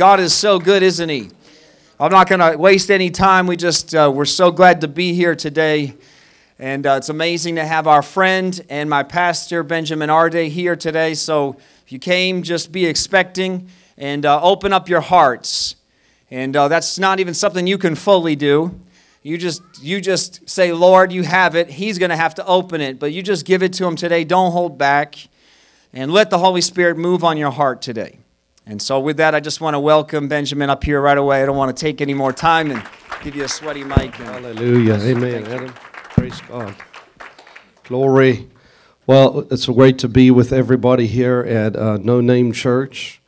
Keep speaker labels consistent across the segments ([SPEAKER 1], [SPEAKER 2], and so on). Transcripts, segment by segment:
[SPEAKER 1] God is so good, isn't He? I'm not going to waste any time. We just, uh, we're so glad to be here today. And uh, it's amazing to have our friend and my pastor, Benjamin Arde, here today. So if you came, just be expecting and uh, open up your hearts. And uh, that's not even something you can fully do. You just, you just say, Lord, you have it. He's going to have to open it. But you just give it to him today. Don't hold back. And let the Holy Spirit move on your heart today. And so, with that, I just want to welcome Benjamin up here right away. I don't want to take any more time and give you a sweaty mic.
[SPEAKER 2] Hallelujah. Amen. Adam. Praise God. Glory. Well, it's great to be with everybody here at uh, No Name Church,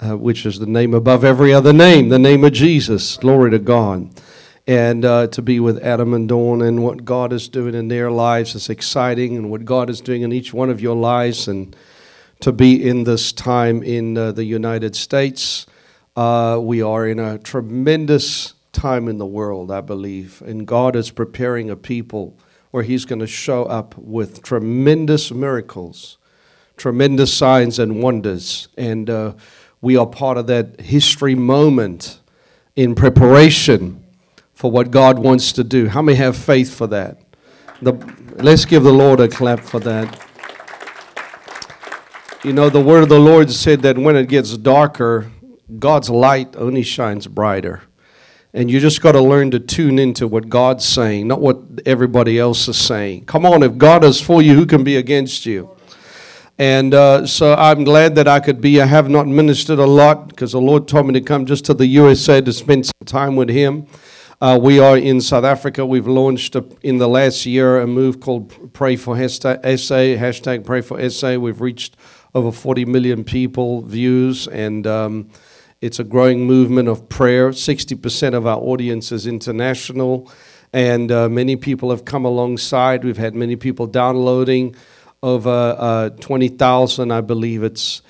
[SPEAKER 2] uh, which is the name above every other name, the name of Jesus. Glory to God. And uh, to be with Adam and Dawn and what God is doing in their lives is exciting, and what God is doing in each one of your lives. And to be in this time in uh, the United States. Uh, we are in a tremendous time in the world, I believe, and God is preparing a people where He's going to show up with tremendous miracles, tremendous signs and wonders. And uh, we are part of that history moment in preparation for what God wants to do. How many have faith for that? The, let's give the Lord a clap for that. You know, the word of the Lord said that when it gets darker, God's light only shines brighter. And you just got to learn to tune into what God's saying, not what everybody else is saying. Come on, if God is for you, who can be against you? And uh, so I'm glad that I could be. I have not ministered a lot because the Lord told me to come just to the USA to spend some time with Him. Uh, we are in South Africa. We've launched a, in the last year a move called Pray for SA, hashtag Pray for SA. We've reached over 40 million people views, and um, it's a growing movement of prayer. 60% of our audience is international, and uh, many people have come alongside. We've had many people downloading, over uh, 20,000, I believe it's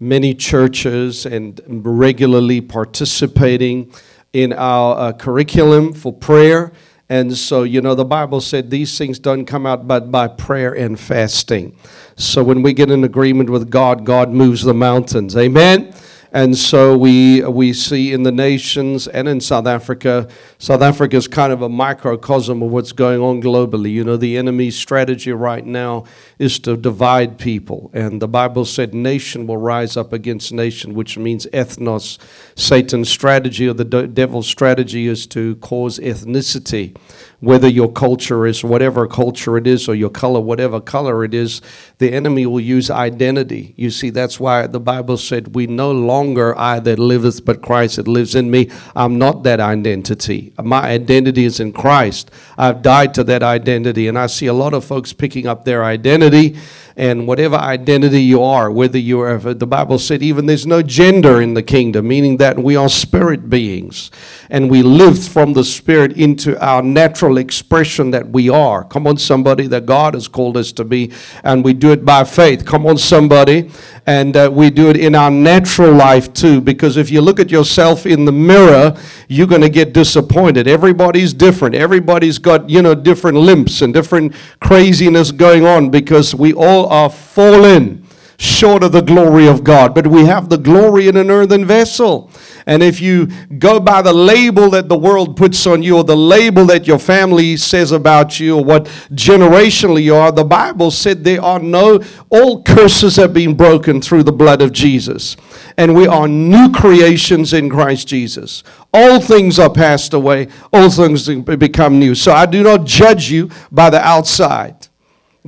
[SPEAKER 2] many churches, and regularly participating in our uh, curriculum for prayer. And so, you know, the Bible said these things don't come out but by prayer and fasting. So when we get in agreement with God, God moves the mountains. Amen. And so we, we see in the nations and in South Africa, South Africa is kind of a microcosm of what's going on globally. You know, the enemy's strategy right now is to divide people. And the Bible said nation will rise up against nation, which means ethnos. Satan's strategy or the devil's strategy is to cause ethnicity whether your culture is whatever culture it is or your color, whatever color it is, the enemy will use identity. You see, that's why the Bible said, We no longer I that liveth, but Christ that lives in me. I'm not that identity. My identity is in Christ. I've died to that identity. And I see a lot of folks picking up their identity and whatever identity you are, whether you are, the Bible said, even there's no gender in the kingdom, meaning that we are spirit beings and we live from the spirit into our natural expression that we are. Come on, somebody, that God has called us to be, and we do it by faith. Come on, somebody, and uh, we do it in our natural life too, because if you look at yourself in the mirror, you're going to get disappointed. Everybody's different. Everybody's got, you know, different limps and different craziness going on because we all are fallen short of the glory of God, but we have the glory in an earthen vessel. And if you go by the label that the world puts on you, or the label that your family says about you, or what generationally you are, the Bible said there are no, all curses have been broken through the blood of Jesus. And we are new creations in Christ Jesus. All things are passed away, all things become new. So I do not judge you by the outside.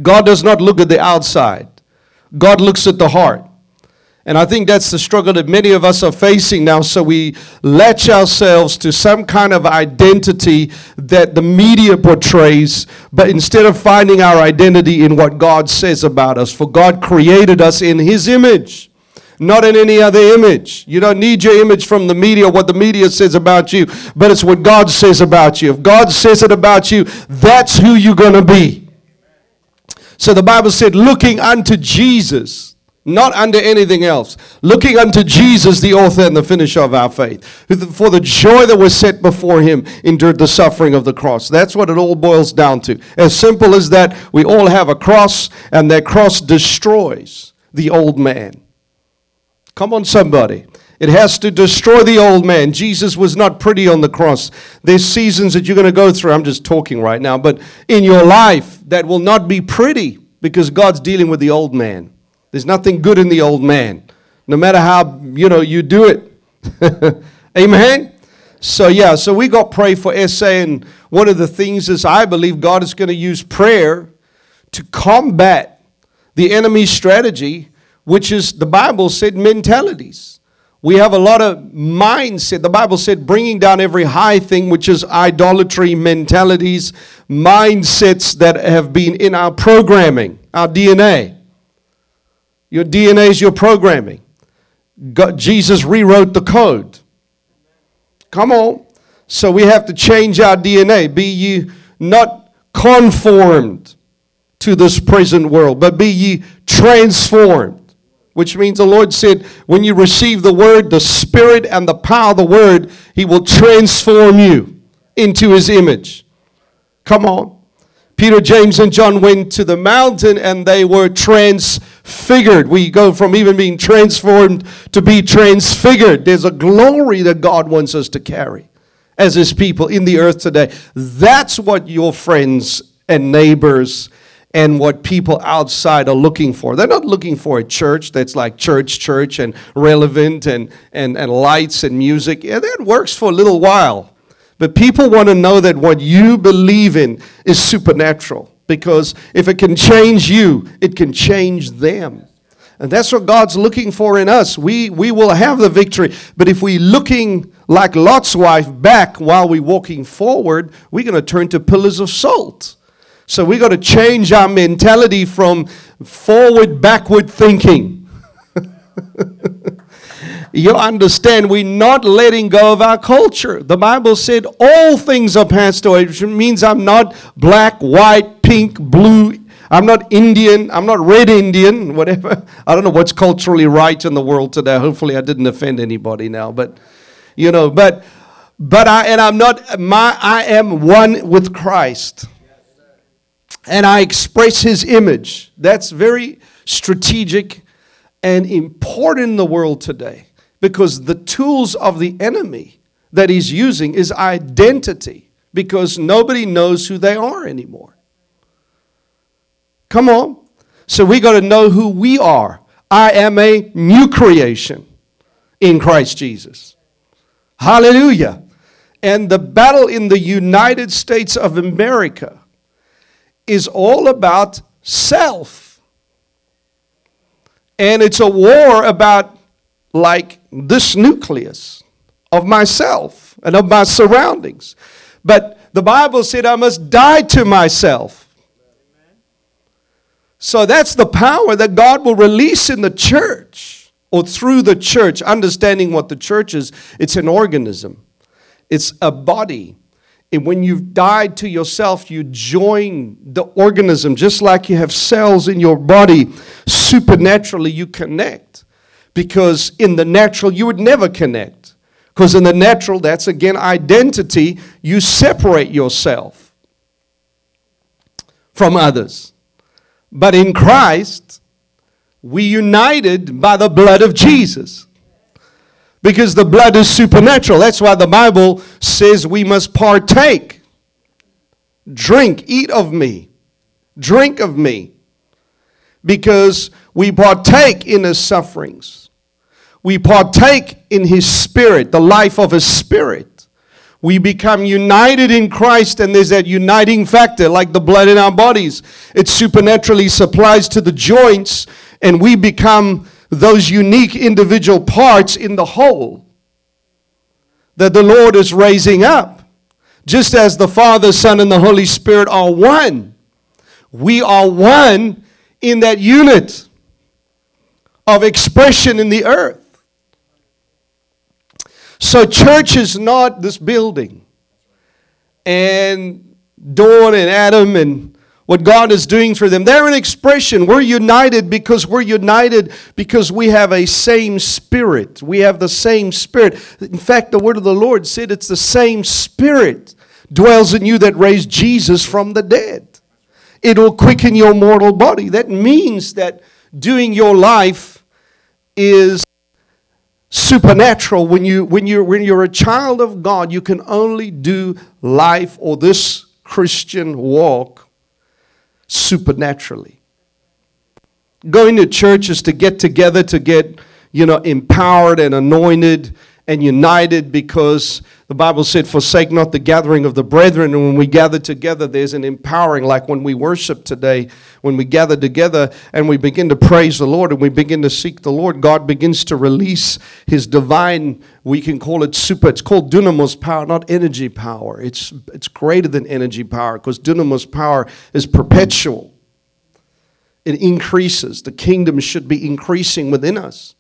[SPEAKER 2] God does not look at the outside, God looks at the heart. And I think that's the struggle that many of us are facing now. So we latch ourselves to some kind of identity that the media portrays, but instead of finding our identity in what God says about us, for God created us in His image not in any other image. You don't need your image from the media, what the media says about you, but it's what God says about you. If God says it about you, that's who you're going to be. So the Bible said, looking unto Jesus, not unto anything else. Looking unto Jesus, the author and the finisher of our faith, who for the joy that was set before him endured the suffering of the cross. That's what it all boils down to. As simple as that, we all have a cross, and that cross destroys the old man. Come on, somebody. It has to destroy the old man. Jesus was not pretty on the cross. There's seasons that you're going to go through. I'm just talking right now, but in your life that will not be pretty because God's dealing with the old man. There's nothing good in the old man, no matter how you know you do it. Amen. So yeah, so we got pray for SA, and one of the things is I believe God is going to use prayer to combat the enemy's strategy, which is the Bible said mentalities. We have a lot of mindset. The Bible said bringing down every high thing, which is idolatry mentalities, mindsets that have been in our programming, our DNA. Your DNA is your programming. God, Jesus rewrote the code. Come on. So we have to change our DNA. Be ye not conformed to this present world, but be ye transformed. Which means the Lord said, when you receive the word, the spirit and the power of the word, He will transform you into His image. Come on. Peter, James, and John went to the mountain and they were transfigured. We go from even being transformed to be transfigured. There's a glory that God wants us to carry as His people in the earth today. That's what your friends and neighbors and what people outside are looking for. They're not looking for a church that's like church, church, and relevant and, and, and lights and music. Yeah, that works for a little while. But people want to know that what you believe in is supernatural because if it can change you, it can change them. And that's what God's looking for in us. We, we will have the victory. But if we're looking like Lot's wife back while we're walking forward, we're going to turn to pillars of salt. So we've got to change our mentality from forward, backward thinking. you understand, we're not letting go of our culture. The Bible said all things are passed away, which means I'm not black, white, pink, blue. I'm not Indian. I'm not red Indian, whatever. I don't know what's culturally right in the world today. Hopefully, I didn't offend anybody now, but you know, but but I and I'm not my I am one with Christ. And I express his image. That's very strategic and important in the world today because the tools of the enemy that he's using is identity because nobody knows who they are anymore. Come on. So we got to know who we are. I am a new creation in Christ Jesus. Hallelujah. And the battle in the United States of America is all about self. And it's a war about like this nucleus of myself and of my surroundings. But the Bible said I must die to myself. So that's the power that God will release in the church or through the church, understanding what the church is. It's an organism, it's a body. And when you've died to yourself, you join the organism, just like you have cells in your body. Supernaturally, you connect because in the natural you would never connect. Because in the natural, that's again identity, you separate yourself from others. But in Christ, we united by the blood of Jesus. Because the blood is supernatural. That's why the Bible says we must partake. Drink, eat of me. Drink of me. Because we partake in his sufferings we partake in his spirit, the life of his spirit. We become united in Christ, and there's that uniting factor, like the blood in our bodies. It supernaturally supplies to the joints, and we become those unique individual parts in the whole that the Lord is raising up. Just as the Father, Son, and the Holy Spirit are one, we are one in that unit of expression in the earth. So, church is not this building. And Dawn and Adam and what God is doing for them. They're an expression. We're united because we're united because we have a same spirit. We have the same spirit. In fact, the word of the Lord said it's the same spirit dwells in you that raised Jesus from the dead. It'll quicken your mortal body. That means that doing your life is supernatural when you when you when you're a child of God you can only do life or this Christian walk supernaturally. Going to church is to get together to get you know empowered and anointed and united because the Bible said, Forsake not the gathering of the brethren. And when we gather together, there's an empowering, like when we worship today, when we gather together and we begin to praise the Lord and we begin to seek the Lord, God begins to release His divine, we can call it super, it's called dunamis power, not energy power. It's, it's greater than energy power because dunamis power is perpetual, it increases. The kingdom should be increasing within us.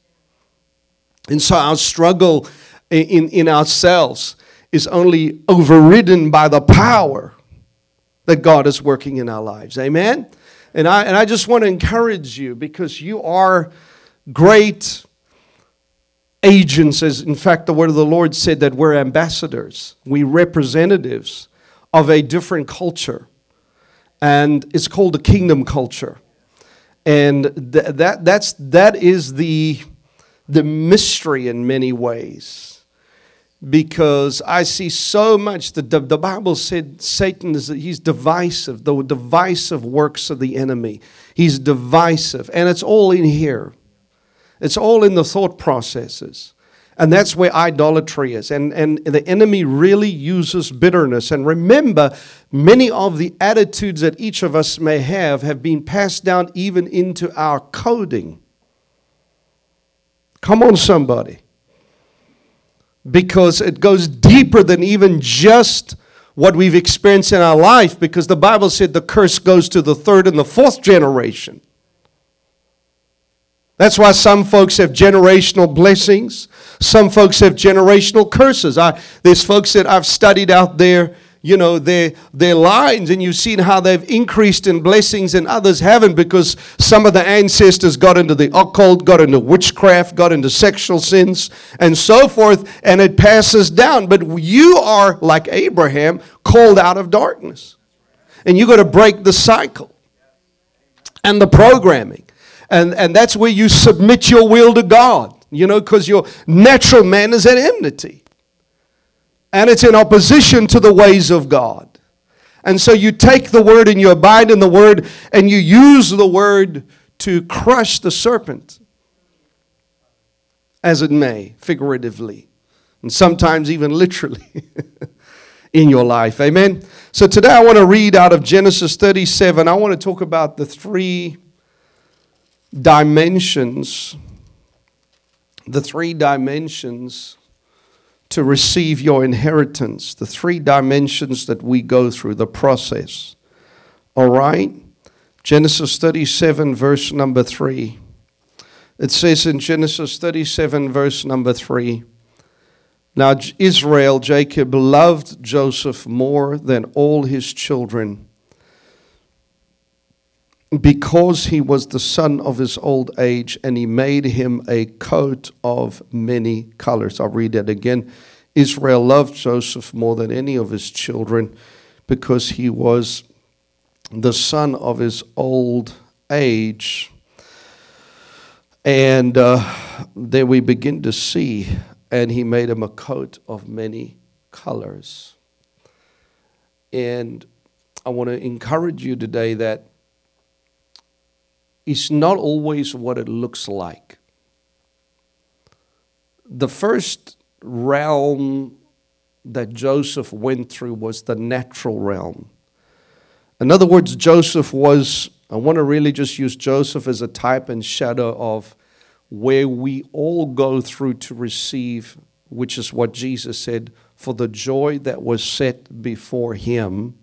[SPEAKER 2] And so our struggle in, in ourselves is only overridden by the power that God is working in our lives. Amen? And I, and I just want to encourage you because you are great agents, as in fact the word of the Lord said that we're ambassadors, we representatives of a different culture. And it's called the kingdom culture. And th- that, that's, that is the the mystery in many ways because I see so much. The, the, the, Bible said Satan is he's divisive, the divisive works of the enemy. He's divisive, and it's all in here. It's all in the thought processes. And that's where idolatry is. And, and the enemy really uses bitterness. And remember, many of the attitudes that each of us may have have been passed down even into our coding. Come on, somebody. Because it goes deeper than even just what we've experienced in our life, because the Bible said the curse goes to the third and the fourth generation. That's why some folks have generational blessings. Some folks have generational curses. I, there's folks that I've studied out there you know, their, their lines, and you've seen how they've increased in blessings and others haven't because some of the ancestors got into the occult, got into witchcraft, got into sexual sins, and so forth, and it passes down. But you are, like Abraham, called out of darkness. And you got to break the cycle and the programming. And, and that's where you submit your will to God, you know, because your natural man is at enmity and it's in opposition to the ways of God. And so you take the word and you abide in the word and you use the word to crush the serpent, as it may, figuratively, and sometimes even literally in your life. Amen. So today I want to read out of Genesis 37. I want to talk about the three dimensions, the three dimensions to receive your inheritance, the three dimensions that we go through, the process. All right? Genesis 37, verse number 3. It says in Genesis 37, verse number 3 Now Israel, Jacob, loved Joseph more than all his children because he was the son of his old age, and he made him a coat of many colors. I'll read that again. Israel loved Joseph more than any of his children because he was the son of his old age. And uh, there we begin to see, and he made him a coat of many colors. And I want to encourage you today that is not always what it looks like. The first realm that Joseph went through was the natural realm. In other words, Joseph was, I want to really just use Joseph as a type and shadow of where we all go through to receive, which is what Jesus said, for the joy that was set before him,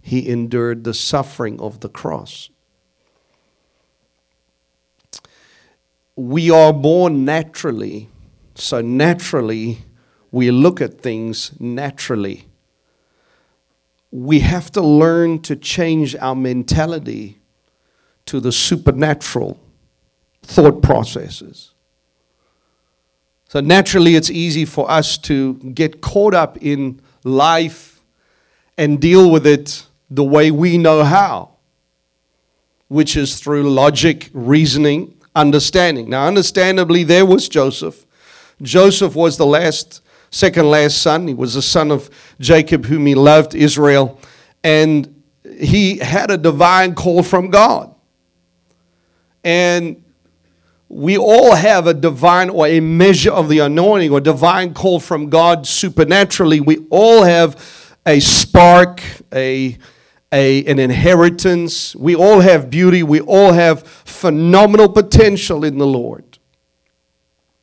[SPEAKER 2] he endured the suffering of the cross. We are born naturally, so naturally we look at things naturally. We have to learn to change our mentality to the supernatural thought processes. So, naturally, it's easy for us to get caught up in life and deal with it the way we know how, which is through logic, reasoning, understanding. Now, understandably, there was Joseph. Joseph was the last, second last son. He was the son of Jacob, whom he loved, Israel. And he had a divine call from God. And we all have a divine or a measure of the anointing or divine call from God supernaturally. We all have a spark, a, a, an inheritance. We all have beauty. We all have phenomenal potential in the Lord.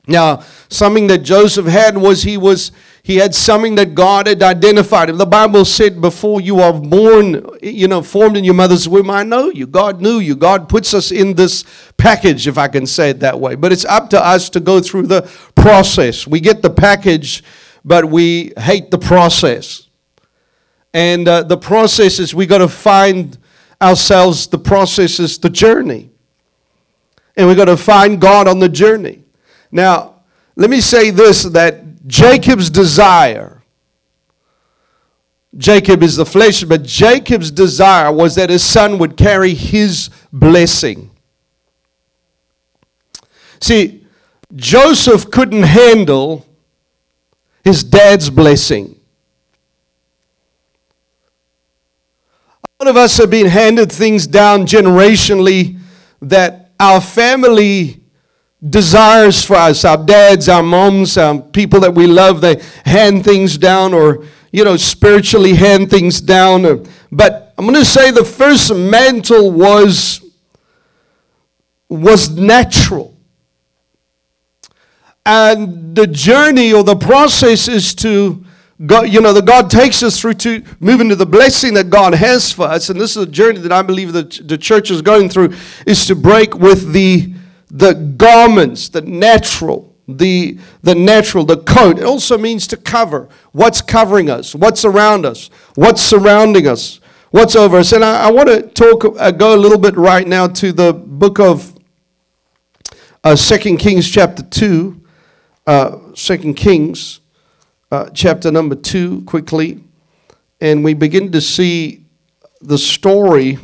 [SPEAKER 2] Now, something that Joseph had was he was he had something that God had identified him. The Bible said, Before you are born, you know, formed in your mother's womb, I know you. God knew you. God puts us in this package, if I can say it that way. But it's up to us to go through the process. We get the package, but we hate the process. And uh, the process is we got to find ourselves, the process is the journey. And we got to find God on the journey. Now, let me say this that Jacob's desire, Jacob is the flesh, but Jacob's desire was that his son would carry his blessing. See, Joseph couldn't handle his dad's blessing. A lot of us have been handed things down generationally that our family desires for us. Our dads, our moms, our people that we love, they hand things down or, you know, spiritually hand things down. But I'm going to say the first mantle was, was natural. And the journey or the process is to God, you know, the God takes us through to move into the blessing that God has for us. And this is a journey that I believe that the church is going through, is to break with the the garments, the natural, the, the natural, the coat. It also means to cover. What's covering us? What's around us? What's surrounding us? What's over us? And I, I want to talk, uh, go a little bit right now to the book of uh, 2 Kings chapter 2. Uh, 2 Kings uh, chapter number 2, quickly. And we begin to see the story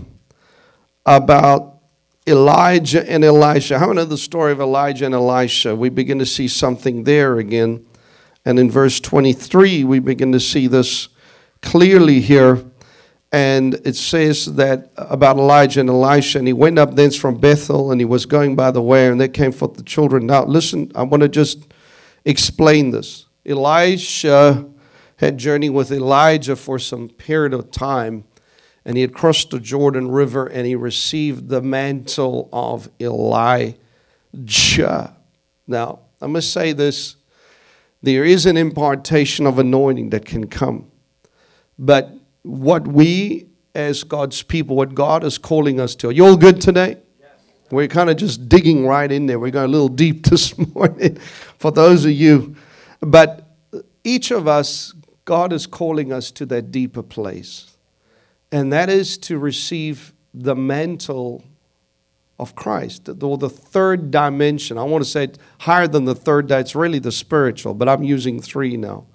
[SPEAKER 2] about Elijah and Elisha. How many know the story of Elijah and Elisha? We begin to see something there again. And in verse 23, we begin to see this clearly here. And it says that about Elijah and Elisha, and he went up thence from Bethel, and he was going by the way, and there came forth the children. Now, listen, I want to just explain this. Elisha had journeyed with Elijah for some period of time and he had crossed the Jordan River and he received the mantle of Elijah. Now, I must say this there is an impartation of anointing that can come. But what we, as God's people, what God is calling us to, are you all good today? We're kind of just digging right in there. We're going a little deep this morning for those of you. But each of us, God is calling us to that deeper place and that is to receive the mantle of Christ, or the third dimension. I want to say higher than the third, it's really the spiritual, but I'm using three now.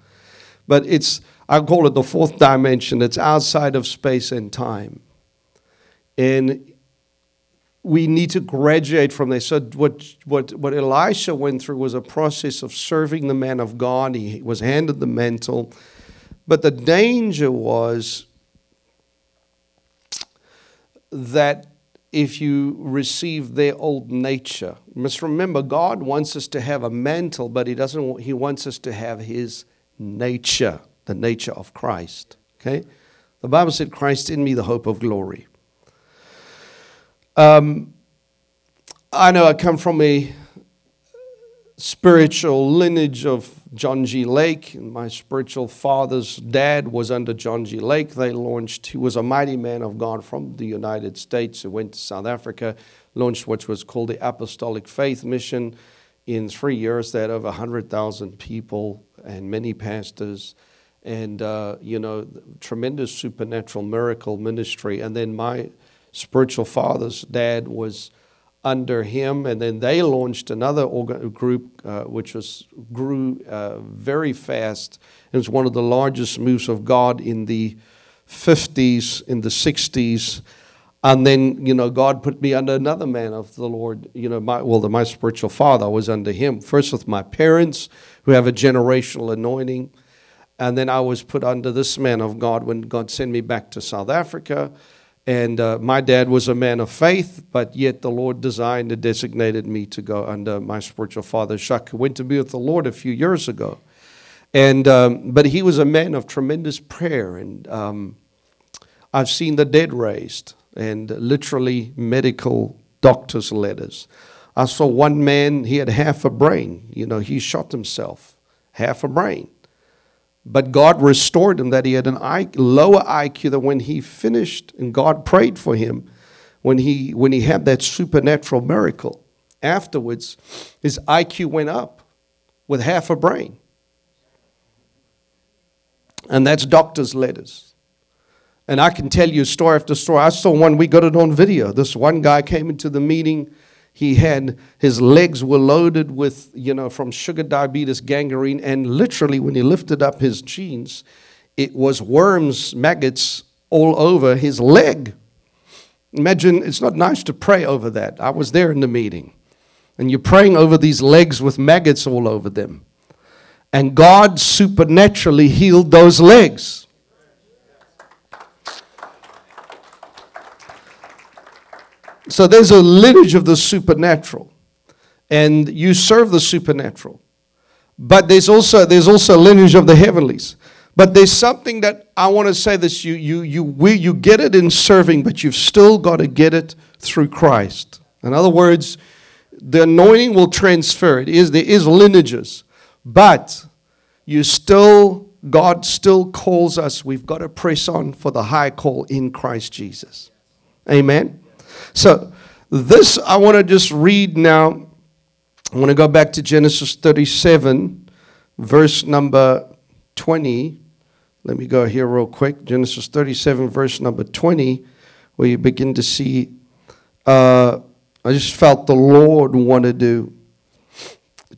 [SPEAKER 2] But it's, I call it the fourth dimension, it's outside of space and time. And we need to graduate from this. So, what, what, what Elisha went through was a process of serving the man of God. He was handed the mantle. But the danger was that if you receive their old nature, you must remember God wants us to have a mantle, but He doesn't. He wants us to have His nature, the nature of Christ. Okay, the Bible said, "Christ in me, the hope of glory." Um, I know I come from a spiritual lineage of John G. Lake. My spiritual father's dad was under John G. Lake. They launched, he was a mighty man of God from the United States who went to South Africa, launched what was called the Apostolic Faith Mission. In three years, they had over 100,000 people and many pastors and, uh, you know, tremendous supernatural miracle ministry. And then my spiritual father's dad was under him, and then they launched another group uh, which was grew uh, very fast. It was one of the largest moves of God in the 50s, in the 60s. And then, you know, God put me under another man of the Lord. You know, my, well, the, my spiritual father, was under him. First with my parents, who have a generational anointing. And then I was put under this man of God when God sent me back to South Africa. And uh, my dad was a man of faith, but yet the Lord designed and designated me to go under my spiritual father, Chuck, who went to be with the Lord a few years ago. And, um, but he was a man of tremendous prayer. And um, I've seen the dead raised and literally medical doctor's letters. I saw one man, he had half a brain. You know, he shot himself, half a brain. But God restored him that he had an I, lower IQ than when he finished, and God prayed for him when he, when he had that supernatural miracle. Afterwards, his IQ went up with half a brain. And that's doctor's letters. And I can tell you story after story. I saw one, we got it on video. This one guy came into the meeting he had his legs were loaded with you know from sugar diabetes gangrene and literally when he lifted up his jeans it was worms maggots all over his leg. Imagine it's not nice to pray over that. I was there in the meeting. And you're praying over these legs with maggots all over them. And god supernaturally healed those legs So there's a lineage of the supernatural, and you serve the supernatural. But there's also there's also a lineage of the heavenlies. But there's something that I want to say this you you you we, you get it in serving, but you've still got to get it through Christ. In other words, the anointing will transfer. It is there is lineages, but you still God still calls us. We've got to press on for the high call in Christ Jesus. Amen. So, this I want to just read now. I want to go back to Genesis 37, verse number 20. Let me go here real quick. Genesis 37, verse number 20, where you begin to see. Uh, I just felt the Lord wanted to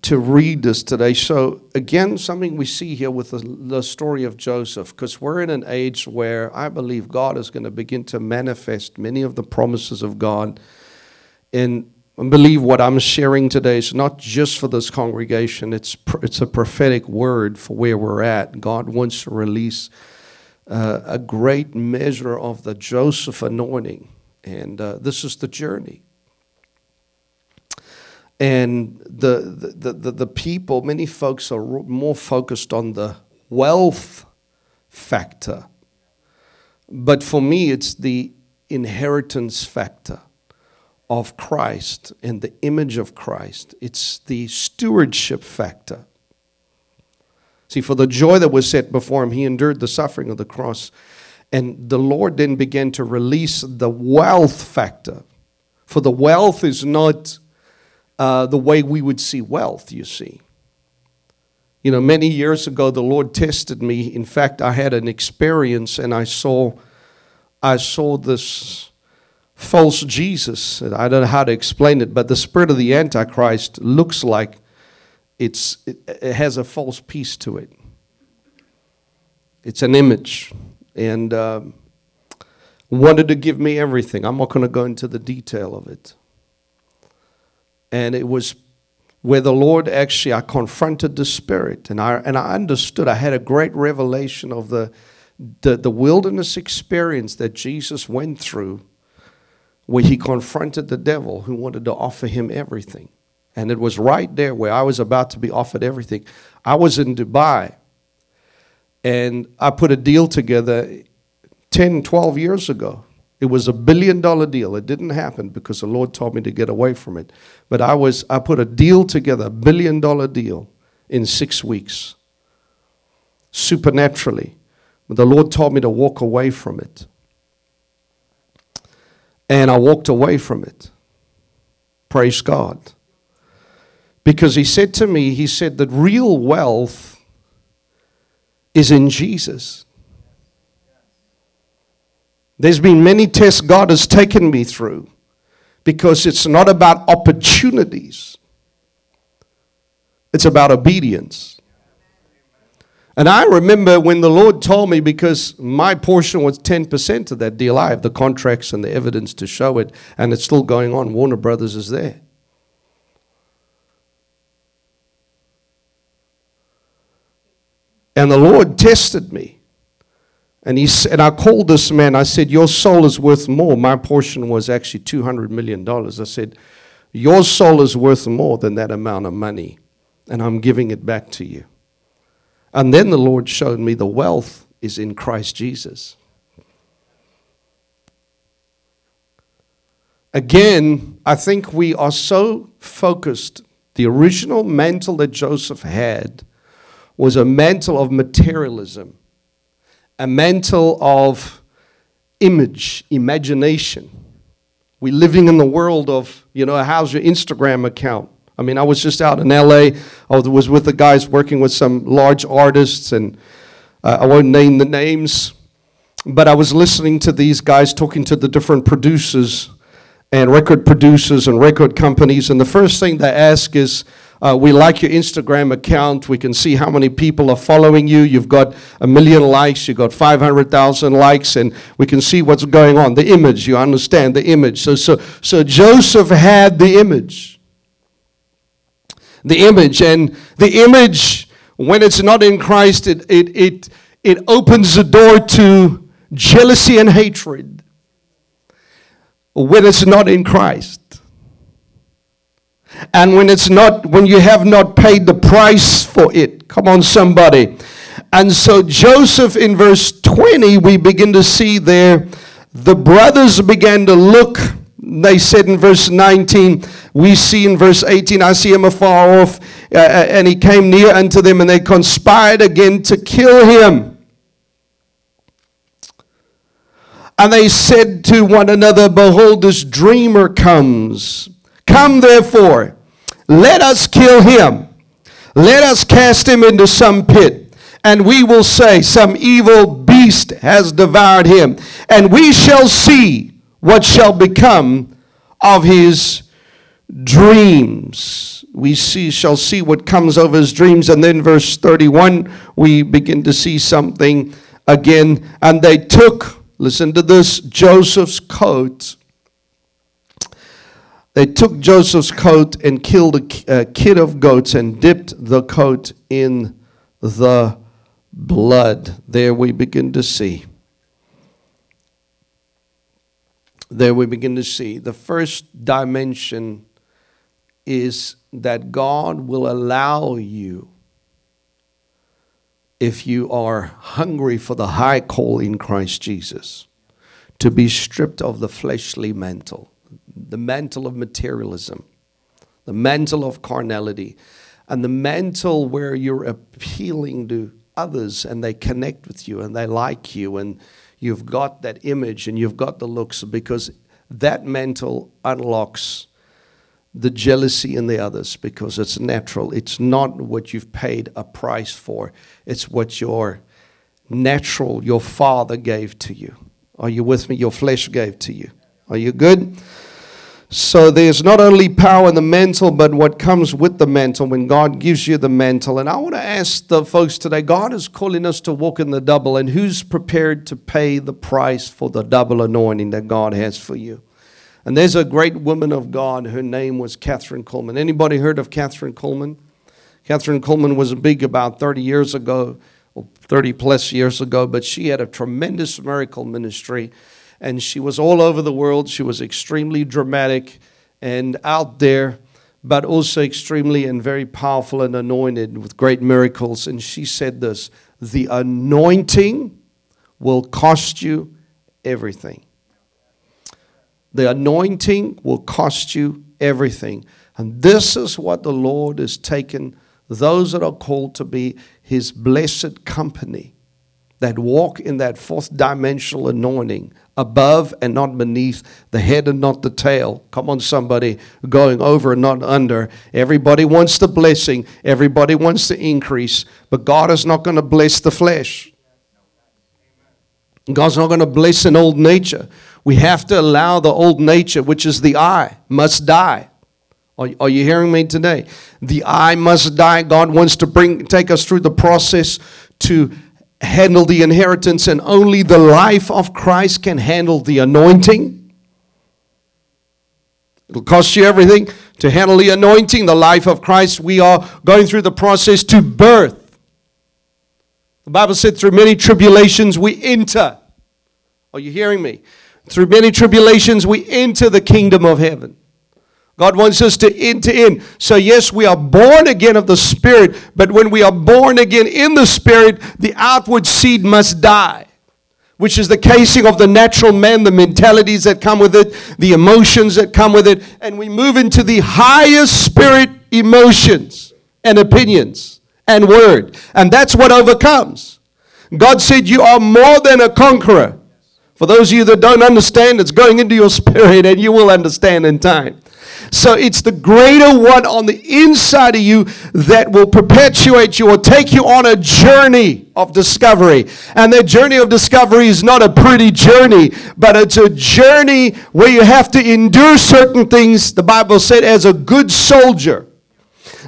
[SPEAKER 2] to read this today. So, again, something we see here with the, the story of Joseph, because we're in an age where I believe God is going to begin to manifest many of the promises of God. And I believe what I'm sharing today is not just for this congregation, it's, it's a prophetic word for where we're at. God wants to release uh, a great measure of the Joseph anointing. And uh, this is the journey and the, the, the, the, people, many folks are more focused on the wealth factor. But for me, it's the inheritance factor of Christ and the image of Christ. It's the stewardship factor. See, for the joy that was set before him, he endured the suffering of the cross. And the Lord then began to release the wealth factor. For the wealth is not uh, the way we would see wealth, you see. You know, many years ago, the Lord tested me. In fact, I had an experience and I saw, I saw this false Jesus. I don't know how to explain it, but the spirit of the Antichrist looks like it's, it, it has a false piece to it. It's an image. And um, wanted to give me everything. I'm not going to go into the detail of it. And it was where the Lord actually, I confronted the Spirit and I, and I understood. I had a great revelation of the, the, the wilderness experience that Jesus went through where he confronted the devil who wanted to offer him everything. And it was right there where I was about to be offered everything. I was in Dubai and I put a deal together 10, 12 years ago. It was a billion dollar deal. It didn't happen because the Lord told me to get away from it. But I was I put a deal together, a billion dollar deal in 6 weeks. Supernaturally. But the Lord told me to walk away from it. And I walked away from it. Praise God. Because he said to me, he said that real wealth is in Jesus. There's been many tests God has taken me through because it's not about opportunities, it's about obedience. And I remember when the Lord told me, because my portion was 10% of that deal, I have the contracts and the evidence to show it, and it's still going on. Warner Brothers is there. And the Lord tested me. And, he said, I called this man, I said, Your soul is worth more. My portion was actually $200 million. I said, Your soul is worth more than that amount of money, and I'm giving it back to you. And then the Lord showed me the wealth is in Christ Jesus. Again, I think we are so focused. The original mantle that Joseph had was a mantle of materialism, a mantle of image, imagination. We're living in the world of, you know, how's your Instagram account? I mean, I was just out in LA. I was with the guys working with some large artists, and uh, I won't name the names, but I was listening to these guys talking to the different producers and record producers and record companies. And the first thing they ask is, uh, we like your Instagram account. We can see how many people are following you. You've got a million likes. You've got 500,000 likes, and we can see what's going on. The image, you understand the image. So, so, so Joseph had the image the image. And the image, when it's not in Christ, it, it, it, it opens the door to jealousy and hatred when it's not in Christ. And when it's not, when you have not paid the price for it. Come on, somebody. And so, Joseph in verse 20, we begin to see there, the brothers began to look they said in verse 19, we see in verse 18, I see him afar off, uh, uh, and he came near unto them, and they conspired again to kill him. And they said to one another, Behold, this dreamer comes. Come therefore, let us kill him. Let us cast him into some pit, and we will say, Some evil beast has devoured him, and we shall see what shall become of his dreams. We see, shall see what comes of his dreams. And then, verse 31, we begin to see something again. And they took, listen to this, Joseph's coat. They took Joseph's coat and killed a, a kid of goats and dipped the coat in the blood. There we begin to see. There we begin to see. The first dimension is that God will allow you, if you are hungry for the high call in Christ Jesus, to be stripped of the fleshly mantle, the mantle of materialism, the mantle of carnality, and the mantle where you're appealing to others and they connect with you and they like you and you've got that image and you've got the looks because that mantle unlocks the jealousy in the others because it's natural. It's not what you've paid a price for, it's what your natural, your father gave to you. Are you with me? Your flesh gave to you. Are you good? So there's not only power in the mantle, but what comes with the mantle when God gives you the mantle. And I want to ask the folks today God is calling us to walk in the double, and who's prepared to pay the price for the double anointing that God has for you? And there's a great woman of God. Her name was Kathryn Kuhlman. Anybody heard of Kathryn Kuhlman? Kathryn Kuhlman was big about 30 years ago, 30 plus years ago, but she had a tremendous miracle ministry and she was all over the world. She was extremely dramatic and out there, but also extremely and very powerful and anointed with great miracles. And she said this the anointing will cost you everything. The anointing will cost you everything. And this is what the Lord has taken those that are called to be his blessed company that walk in that fourth dimensional anointing, above and not beneath, the head and not the tail. Come on, somebody, going over and not under. Everybody wants the blessing, everybody wants the increase, but God is not going to bless the flesh. God's not going to bless an old nature. We have to allow the old nature, which is the I, must die. Are, are you hearing me today? The I must die. God wants to bring take us through the process to handle the inheritance, and only the life of Christ can handle the anointing. It'll cost you everything to handle the anointing, the life of Christ. We are going through the process to birth. The Bible said, through many tribulations we enter. Are you hearing me? Through many tribulations we enter the kingdom of heaven. God wants us to enter in. So, yes, we are born again of the Spirit, but when we are born again in the Spirit, the outward seed must die, which is the casing of the natural man, the mentalities that come with it, the emotions that come with it, and we move into the higher spirit emotions and opinions and word. And that's what overcomes. God said, You are more than a conqueror. For those of you that don't understand, it's going into your spirit, and you will understand in time. So it's the greater one on the inside of you that will perpetuate you or take you on a journey of discovery. And that journey of discovery is not a pretty journey, but it's a journey where you have to endure certain things, the Bible said, as a good soldier.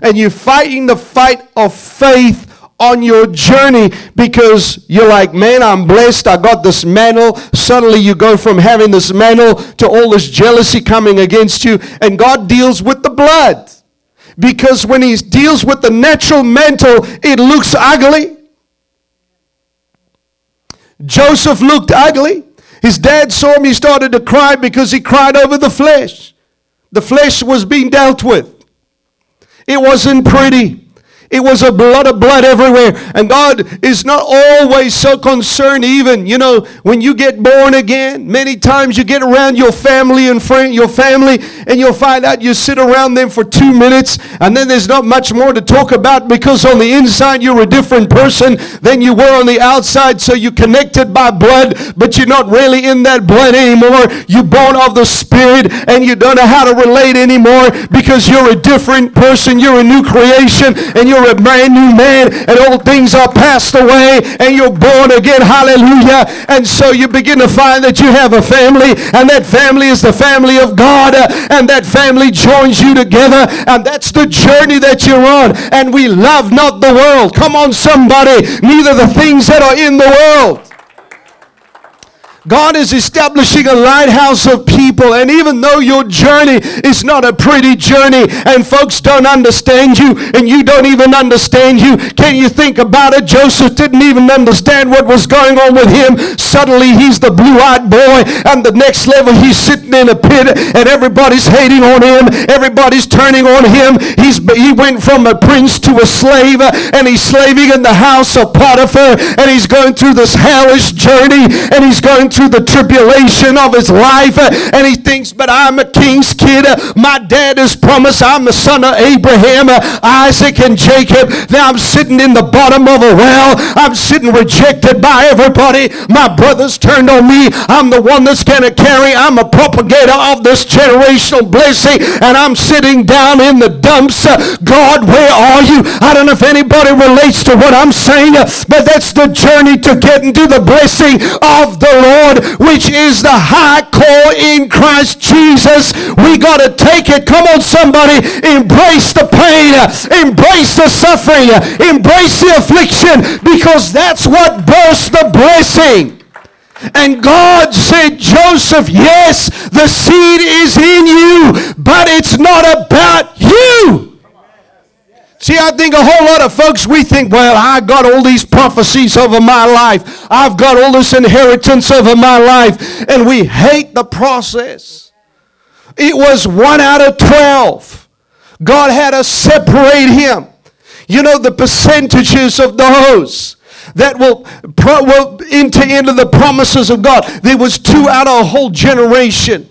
[SPEAKER 2] And you're fighting the fight of faith on your journey because you're like, man, I'm blessed. I got this mantle. Suddenly you go from having this mantle to all this jealousy coming against you. And God deals with the blood. Because when He deals with the natural mantle, it looks ugly. Joseph looked ugly. His dad saw him. He started to cry because he cried over the flesh. The flesh was being dealt with. It wasn't pretty. It was a blood of blood everywhere. And God is not always so concerned, even, you know, when you get born again. Many times you get around your family and friend, your family, and you'll find out you sit around them for two minutes, and then there's not much more to talk about because on the inside you're a different person than you were on the outside. So you're connected by blood, but you're not really in that blood anymore. You're born of the Spirit, and you don't know how to relate anymore because you're a different person. You're a new creation, and you're you're a brand new man and old things are passed away and you're born again. Hallelujah. And so you begin to find that you have a family and that family is the family of God and that family joins you together and that's the journey that you're on. And we love not the world. Come on, somebody. Neither the things that are in the world. God is establishing a lighthouse of people. And even though your journey is not a pretty journey and folks don't understand you and you don't even understand you, can you think about it? Joseph didn't even understand what was going on with him. Suddenly he's the blue eyed boy, and the next level he's sitting in a pit and everybody's hating on him. Everybody's turning on him. He's, he went from a prince to a slave and he's slaving in the house of Potiphar and he's going through this hellish journey and he's going through the tribulation of his life uh, and he thinks, but I'm a king's kid. My dad has promised I'm the son of Abraham, uh, Isaac, and Jacob. Now I'm sitting in the bottom of a well. I'm sitting rejected by everybody. My brothers turned on me. I'm the one that's going to carry. I'm a propagator of this generational blessing and I'm sitting down in the dumps. Uh, God, where are you? I don't know if anybody relates to what I'm saying, but that's the journey to get into the blessing of the Lord. Lord, which is the high call in Christ Jesus. We got to take it. Come on, somebody. Embrace the pain. Embrace the suffering. Embrace the affliction because that's what bursts the blessing. And God said, Joseph, yes, the seed is in you, but it's not about you. See, I think a whole lot of folks, we think, well, I got all these prophecies over my life. I've got all this inheritance over my life. And we hate the process. It was one out of 12. God had to separate him. You know, the percentages of those that will, will enter into the promises of God. There was two out of a whole generation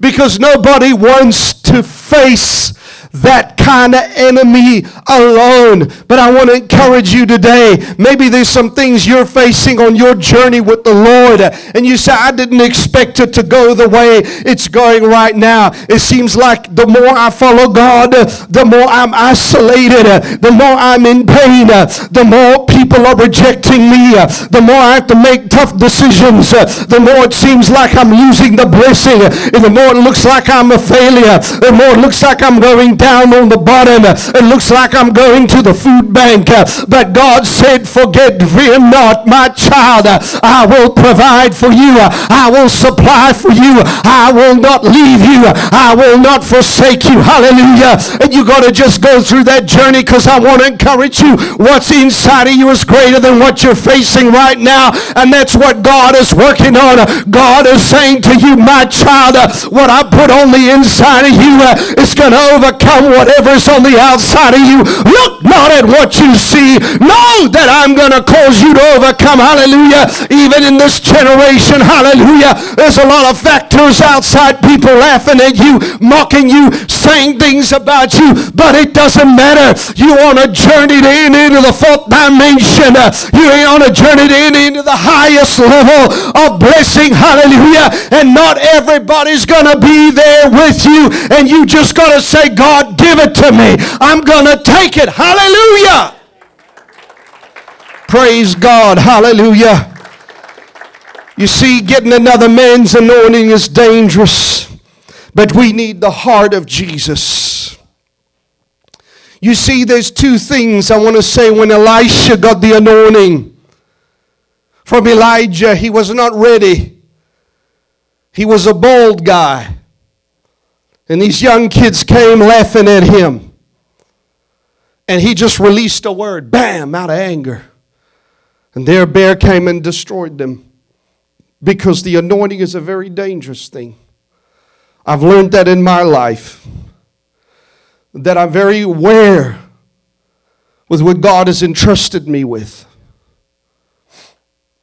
[SPEAKER 2] because nobody wants to face that kind of enemy alone. But I want to encourage you today. Maybe there's some things you're facing on your journey with the Lord, and you say, I didn't expect it to go the way it's going right now. It seems like the more I follow God, the more I'm isolated, the more I'm in pain, the more people are rejecting me, the more I have to make tough decisions, the more it seems like I'm losing the blessing, and the more it looks like I'm a failure, the more it looks like I'm going down on the bottom. It looks like I'm going to the food bank. Uh, but God said, Forget, fear not, my child. I will provide for you. I will supply for you. I will not leave you. I will not forsake you. Hallelujah. And you got to just go through that journey because I want to encourage you. What's inside of you is greater than what you're facing right now. And that's what God is working on. God is saying to you, my child, what I put on the inside of you uh, is going to overcome whatever's on the outside of you. Look not at what you see. Know that I'm going to cause you to overcome. Hallelujah. Even in this generation. Hallelujah. There's a lot of factors outside people laughing at you, mocking you, saying things about you, but it doesn't matter. You on a journey to enter into the fourth dimension. You ain't on a journey to enter into the highest level of blessing. Hallelujah. And not everybody's going to be there with you. And you just got to say, God, give it to me. I'm going to take it. Hallelujah. Praise God. Hallelujah. You see, getting another man's anointing is dangerous, but we need the heart of Jesus. You see, there's two things I want to say when Elisha got the anointing from Elijah. He was not ready, he was a bold guy. And these young kids came laughing at him. And he just released a word, bam, out of anger. And their bear came and destroyed them. Because the anointing is a very dangerous thing. I've learned that in my life. That I'm very aware with what God has entrusted me with.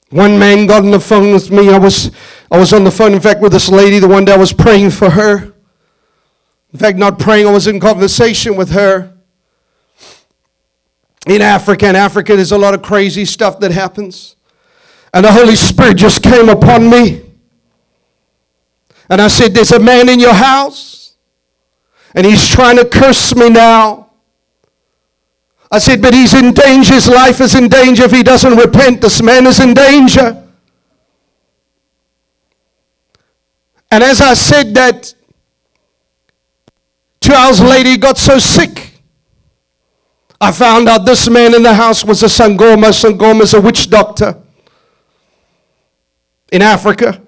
[SPEAKER 2] One man got on the phone with me. I was, I was on the phone, in fact, with this lady, the one that was praying for her. In fact, not praying, I was in conversation with her. In Africa, in Africa, there's a lot of crazy stuff that happens. And the Holy Spirit just came upon me. And I said, There's a man in your house, and he's trying to curse me now. I said, But he's in danger. His life is in danger. If he doesn't repent, this man is in danger. And as I said that, Two hours later, he got so sick. I found out this man in the house was a Sangoma. Sangoma is a witch doctor in Africa.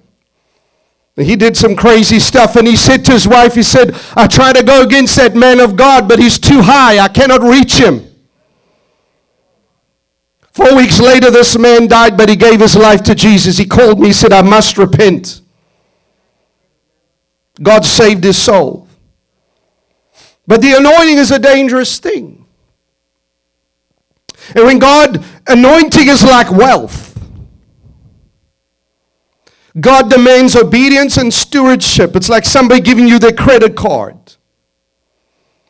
[SPEAKER 2] He did some crazy stuff and he said to his wife, he said, I try to go against that man of God, but he's too high. I cannot reach him. Four weeks later, this man died, but he gave his life to Jesus. He called me, he said, I must repent. God saved his soul. But the anointing is a dangerous thing. And when God, anointing is like wealth. God demands obedience and stewardship. It's like somebody giving you their credit card.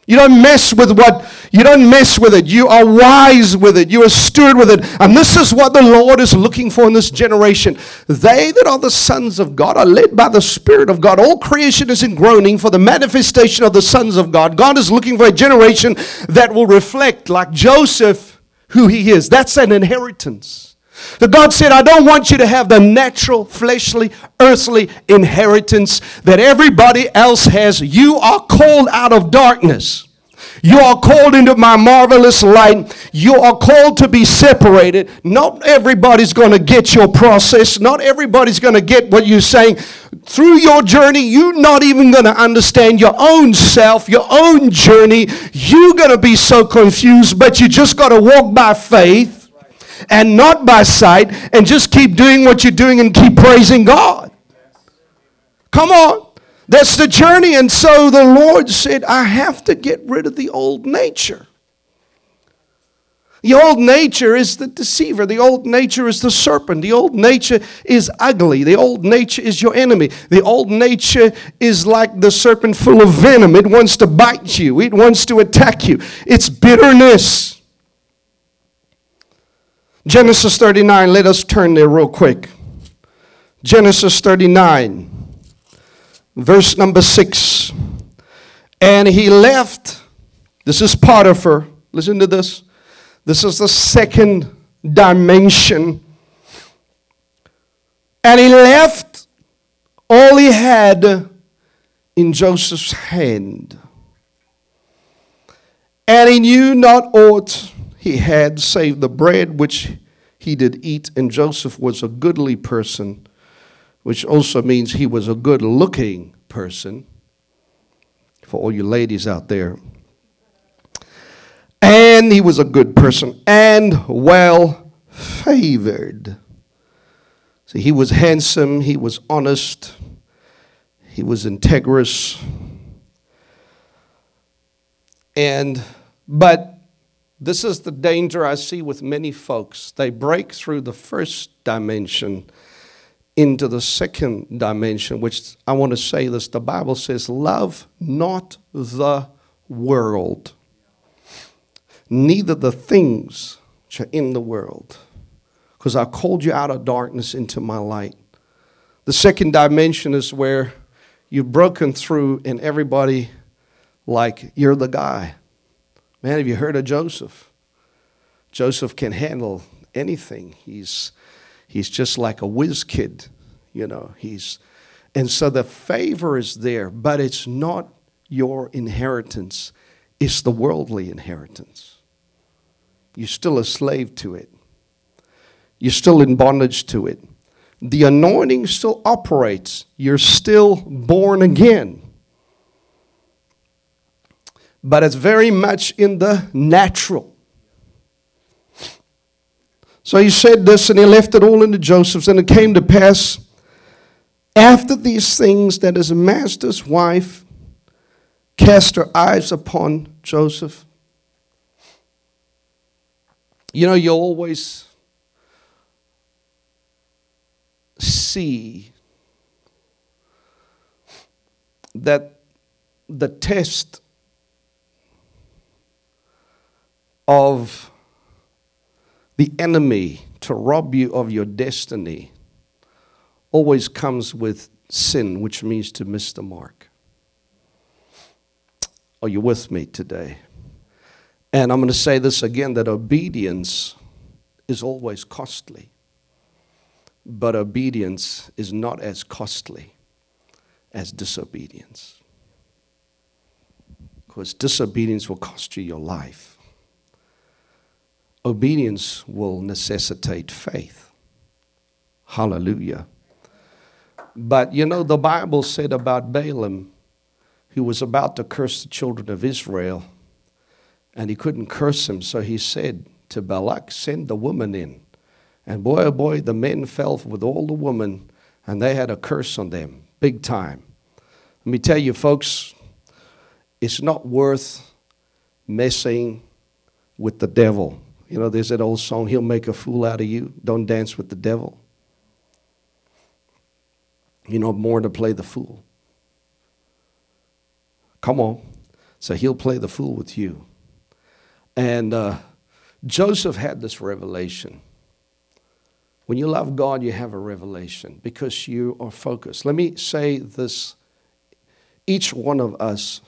[SPEAKER 2] You don't mess with what, you don't mess with it. You are wise with it. You are steward with it. And this is what the Lord is looking for in this generation. They that are the sons of God are led by the Spirit of God. All creation is in groaning for the manifestation of the sons of God. God is looking for a generation that will reflect, like Joseph, who he is. That's an inheritance. The God said, I don't want you to have the natural, fleshly, earthly inheritance that everybody else has. You are called out of darkness. You are called into my marvelous light. You are called to be separated. Not everybody's going to get your process. Not everybody's going to get what you're saying. Through your journey, you're not even going to understand your own self, your own journey. You're going to be so confused, but you just got to walk by faith and not by sight and just keep doing what you're doing and keep praising God. Come on. That's the journey. And so the Lord said, I have to get rid of the old nature. The old nature is the deceiver. The old nature is the serpent. The old nature is ugly. The old nature is your enemy. The old nature is like the serpent full of venom. It wants to bite you, it wants to attack you. It's bitterness. Genesis 39, let us turn there real quick. Genesis 39, verse number 6. And he left, this is Potiphar, listen to this. This is the second dimension. And he left all he had in Joseph's hand. And he knew not aught he had save the bread which he did eat. And Joseph was a goodly person, which also means he was a good looking person for all you ladies out there. And he was a good person and well favored. See, he was handsome, he was honest, he was integrous. And, but this is the danger I see with many folks. They break through the first dimension into the second dimension, which I want to say this the Bible says, Love not the world, neither the things which are in the world, because I called you out of darkness into my light. The second dimension is where you've broken through, and everybody, like, you're the guy. Man, have you heard of Joseph? Joseph can handle anything. He's He's just like a whiz kid, you know. He's and so the favor is there, but it's not your inheritance. It's the worldly inheritance. You're still a slave to it. You're still in bondage to it. The anointing still operates. You're still born again. But it's very much in the natural. So he said this, and he left it all into Joseph's. And it came to pass after these things that his master's wife cast her eyes upon Joseph. You know, you always see that the test of the enemy to rob you of your destiny always comes with sin, which means to miss the mark. Are you with me today? And I'm going to say this again that obedience is always costly, but obedience is not as costly as disobedience. Because disobedience will cost you your life obedience will necessitate faith. Hallelujah. But you know, the Bible said about Balaam, who was about to curse the children of Israel, and he couldn't curse them, so he said to Balak, Send the woman in. And boy, oh boy, the men fell with all the women, and they had a curse on them, big time. Let me tell you, folks, it's not worth messing with the devil. You know, there's that old song, He'll make a fool out of you. Don't dance with the devil. You know, more to play the fool. Come on. So he'll play the fool with you. And uh, Joseph had this revelation. When you love God, you have a revelation because you are focused. Let me say this each one of us,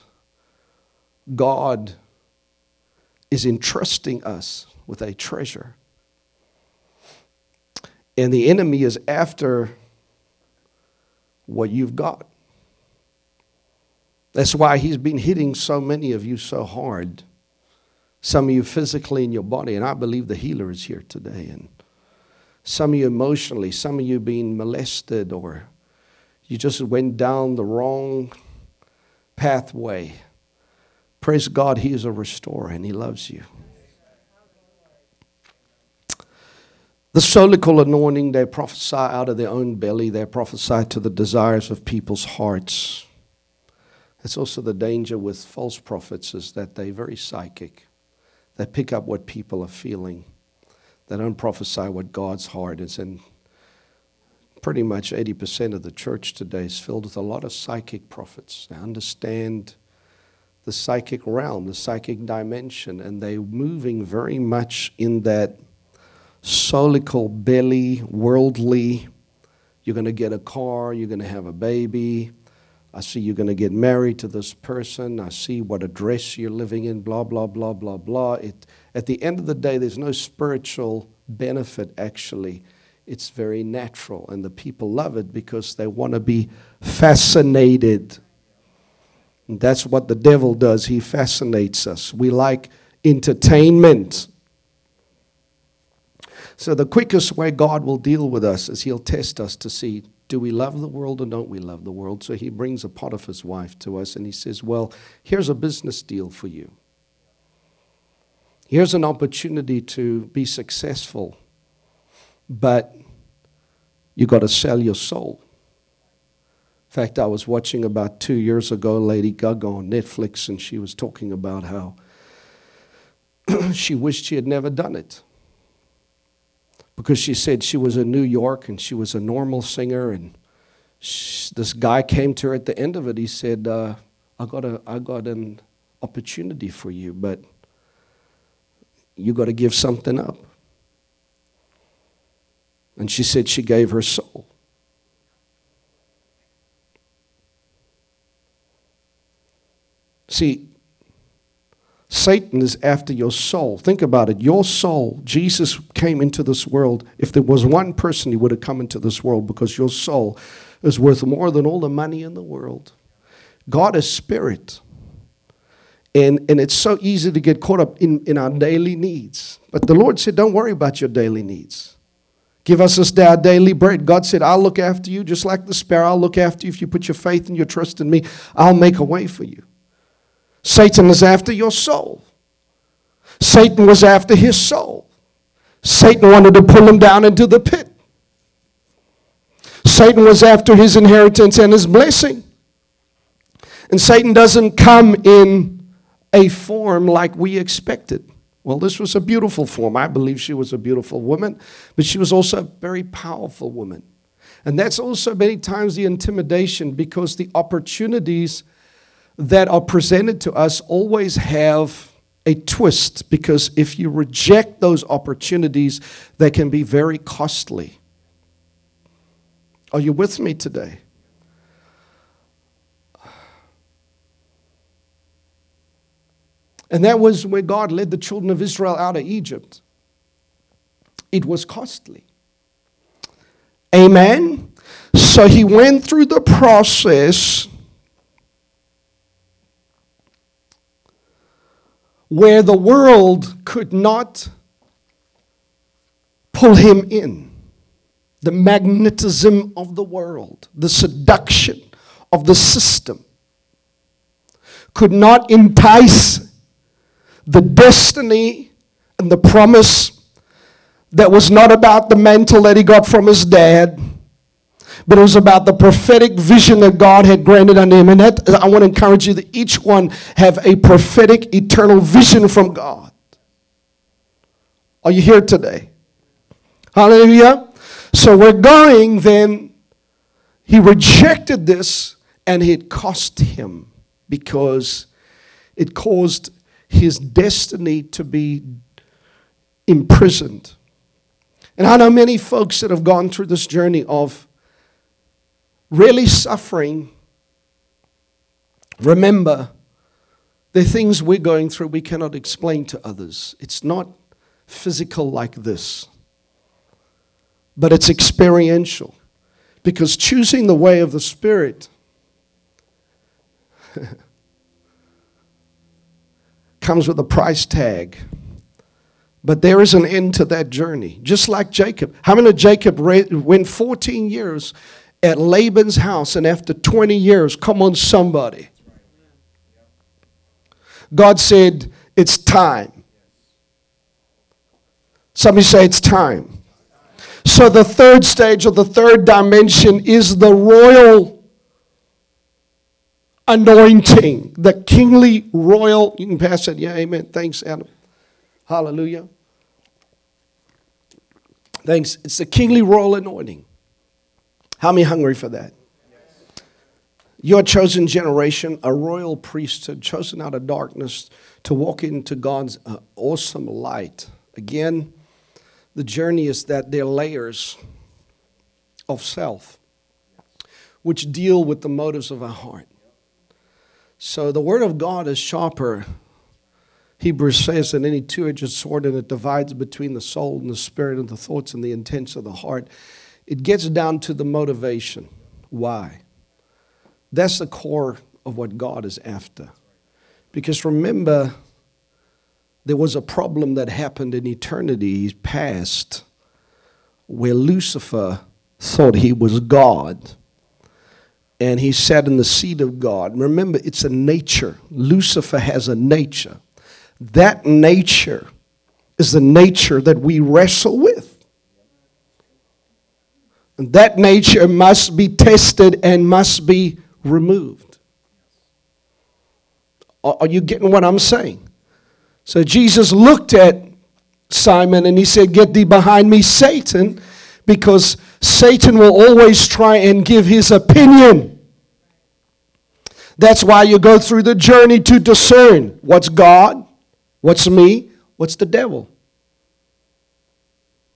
[SPEAKER 2] God is entrusting us with a treasure. And the enemy is after what you've got. That's why he's been hitting so many of you so hard. Some of you physically in your body, and I believe the healer is here today. And some of you emotionally, some of you being molested, or you just went down the wrong pathway. Praise God, He is a restorer and He loves you. The solical anointing, they prophesy out of their own belly, they prophesy to the desires of people's hearts. That's also the danger with false prophets is that they're very psychic. They pick up what people are feeling. They don't prophesy what God's heart is. And pretty much 80% of the church today is filled with a lot of psychic prophets. They understand the psychic realm, the psychic dimension, and they're moving very much in that solical belly, worldly. You're going to get a car, you're going to have a baby. I see you're going to get married to this person. I see what address you're living in, blah, blah, blah, blah, blah. It, at the end of the day, there's no spiritual benefit, actually. It's very natural, and the people love it because they want to be fascinated. And that's what the devil does. He fascinates us. We like entertainment. So, the quickest way God will deal with us is He'll test us to see do we love the world or don't we love the world? So, He brings a Potiphar's wife to us and He says, Well, here's a business deal for you. Here's an opportunity to be successful, but you've got to sell your soul. In fact, I was watching about two years ago Lady Gaga on Netflix, and she was talking about how she wished she had never done it. Because she said she was in New York and she was a normal singer, and she, this guy came to her at the end of it. He said, uh, I, got a, I got an opportunity for you, but you got to give something up. And she said she gave her soul. See, Satan is after your soul. Think about it. Your soul, Jesus came into this world. If there was one person, he would have come into this world because your soul is worth more than all the money in the world. God is spirit. And, and it's so easy to get caught up in, in our daily needs. But the Lord said, Don't worry about your daily needs. Give us this day our daily bread. God said, I'll look after you just like the sparrow. I'll look after you. If you put your faith and your trust in me, I'll make a way for you. Satan is after your soul. Satan was after his soul. Satan wanted to pull him down into the pit. Satan was after his inheritance and his blessing. And Satan doesn't come in a form like we expected. Well, this was a beautiful form. I believe she was a beautiful woman, but she was also a very powerful woman. And that's also many times the intimidation because the opportunities that are presented to us always have a twist because if you reject those opportunities, they can be very costly. Are you with me today? And that was where God led the children of Israel out of Egypt. It was costly. Amen. So he went through the process where the world could not pull him in. The magnetism of the world, the seduction of the system could not entice the destiny and the promise that was not about the mantle that he got from his dad, but it was about the prophetic vision that God had granted unto him. And that, I want to encourage you that each one have a prophetic eternal vision from God. Are you here today? Hallelujah. So we're going then. He rejected this and it cost him because it caused his destiny to be imprisoned. And I know many folks that have gone through this journey of really suffering. Remember, the things we're going through we cannot explain to others. It's not physical like this, but it's experiential. Because choosing the way of the Spirit comes with a price tag. But there is an end to that journey, just like Jacob. How many of Jacob went 14 years at Laban's house, and after 20 years, come on, somebody. God said, It's time. Somebody say, It's time. So, the third stage or the third dimension is the royal anointing, the kingly royal. You can pass it. Yeah, amen. Thanks, Adam. Hallelujah. Thanks. It's the kingly royal anointing. How many hungry for that? Your chosen generation, a royal priesthood, chosen out of darkness to walk into God's uh, awesome light. Again, the journey is that there are layers of self which deal with the motives of our heart. So the word of God is sharper. Hebrews says than any two-edged sword, and it divides between the soul and the spirit and the thoughts and the intents of the heart. It gets down to the motivation. Why? That's the core of what God is after. Because remember, there was a problem that happened in eternity past where Lucifer thought he was God and he sat in the seat of God. Remember, it's a nature. Lucifer has a nature. That nature is the nature that we wrestle with. That nature must be tested and must be removed. Are you getting what I'm saying? So Jesus looked at Simon and he said, Get thee behind me, Satan, because Satan will always try and give his opinion. That's why you go through the journey to discern what's God, what's me, what's the devil.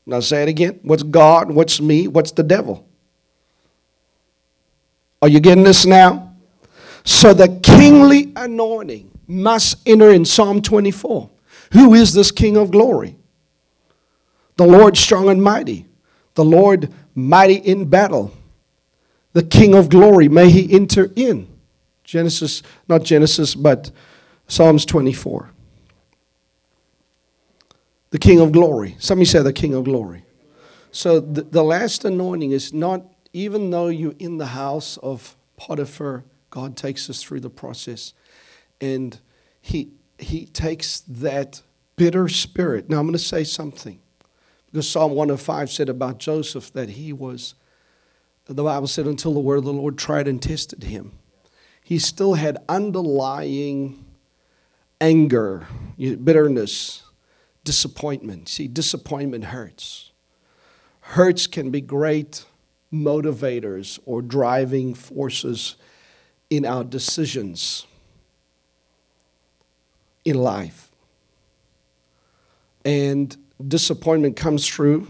[SPEAKER 2] Now say it again. What's God, what's me, what's the devil? Are you getting this now? So the kingly anointing must enter in Psalm 24. Who is this King of glory? The Lord strong and mighty, the Lord mighty in battle, the King of glory, may he enter in. Genesis, not Genesis, but Psalms 24. The King of glory. Somebody say the King of glory. So the, the last anointing is not, even though you're in the house of Potiphar, God takes us through the process. And he, he takes that bitter spirit. Now I'm going to say something. Because Psalm 105 said about Joseph that he was, the Bible said, until the word of the Lord tried and tested him. He still had underlying anger, bitterness, disappointment. See, disappointment hurts. Hurts can be great motivators or driving forces in our decisions in life. And disappointment comes through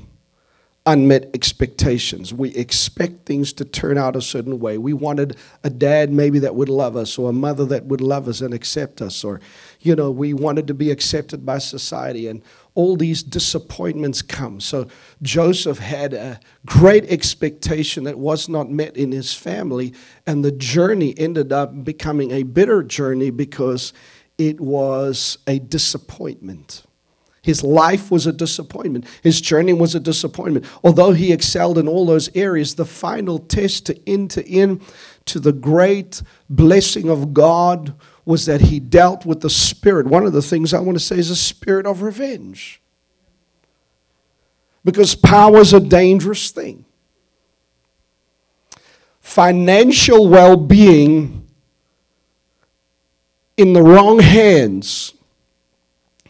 [SPEAKER 2] unmet expectations. We expect things to turn out a certain way. We wanted a dad maybe that would love us, or a mother that would love us and accept us, or, you know, we wanted to be accepted by society, and all these disappointments come. So Joseph had a great expectation that was not met in his family, and the journey ended up becoming a bitter journey because it was a disappointment. His life was a disappointment. His journey was a disappointment. Although he excelled in all those areas, the final test to enter in to the great blessing of God was that he dealt with the spirit. One of the things I want to say is a spirit of revenge. Because power is a dangerous thing. Financial well being in the wrong hands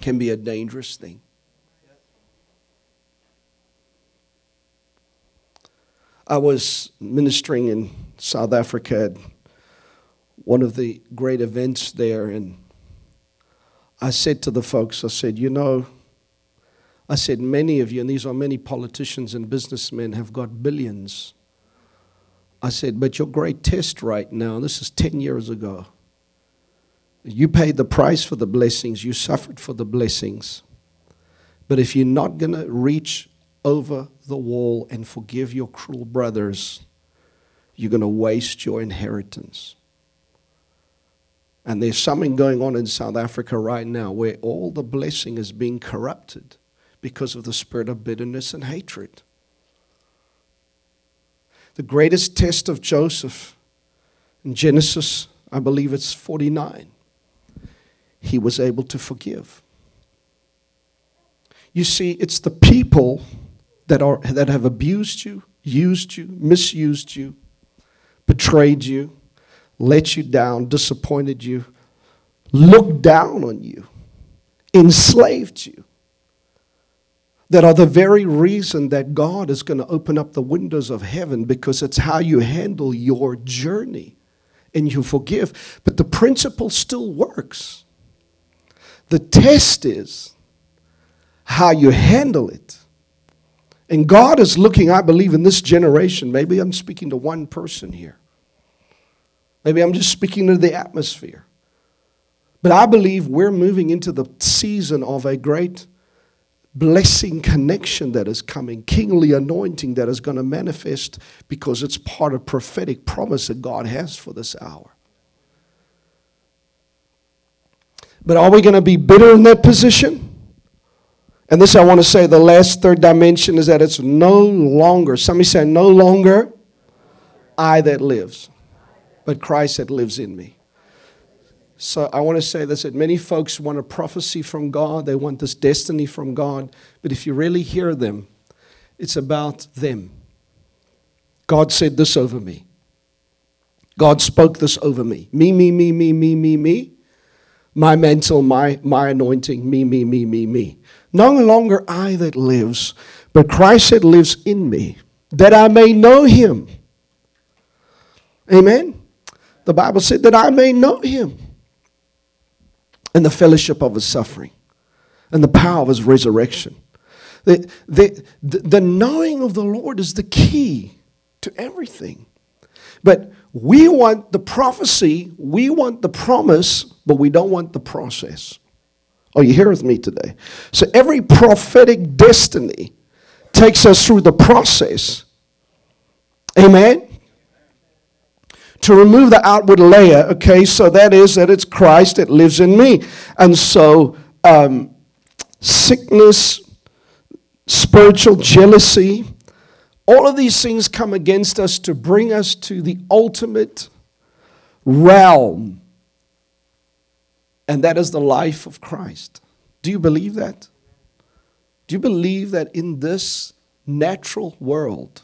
[SPEAKER 2] can be a dangerous thing. I was ministering in South Africa one of the great events there, and I said to the folks, I said, you know, I said, many of you, and these are many politicians and businessmen, have got billions. I said, but your great test right now, this is 10 years ago, you paid the price for the blessings, you suffered for the blessings. But if you're not going to reach over the wall and forgive your cruel brothers, you're going to waste your inheritance. And there's something going on in South Africa right now where all the blessing is being corrupted because of the spirit of bitterness and hatred. The greatest test of Joseph in Genesis, I believe it's 49 he was able to forgive. You see, it's the people that, are, that have abused you, used you, misused you, betrayed you, let you down, disappointed you, looked down on you, enslaved you, that are the very reason that God is going to open up the windows of heaven because it's how you handle your journey and you forgive. But the principle still works. The test is how you handle it. And God is looking, I believe, in this generation. Maybe I'm speaking to one person here. Maybe I'm just speaking to the atmosphere. But I believe we're moving into the season of a great blessing connection that is coming, kingly anointing that is going to manifest because it's part of prophetic promise that God has for this hour. But are we going to be bitter in that position? And this I want to say the last third dimension is that it's no longer, somebody say, no longer I that lives, but Christ that lives in me. So I want to say this that many folks want a prophecy from God, they want this destiny from God, but if you really hear them, it's about them. God said this over me. God spoke this over me. Me, me, me, me, me, me, me. My mantle, my, my anointing, me, me, me, me, me. No longer I that lives, but Christ that lives in me, that I may know him. Amen. The Bible said that I may know him and the fellowship of his suffering and the power of his resurrection. The, the, the, knowing of the Lord is the key to everything. But we want the prophecy, we want the promise, but we don't want the process. Are you here with me today? So every prophetic destiny takes us through the process. Amen? To remove the outward layer, okay, so that is that it's Christ that lives in me. And so um, sickness, spiritual jealousy, all of these things come against us to bring us to the ultimate realm, and that is the life of Christ. Do you believe that? Do you believe that in this natural world,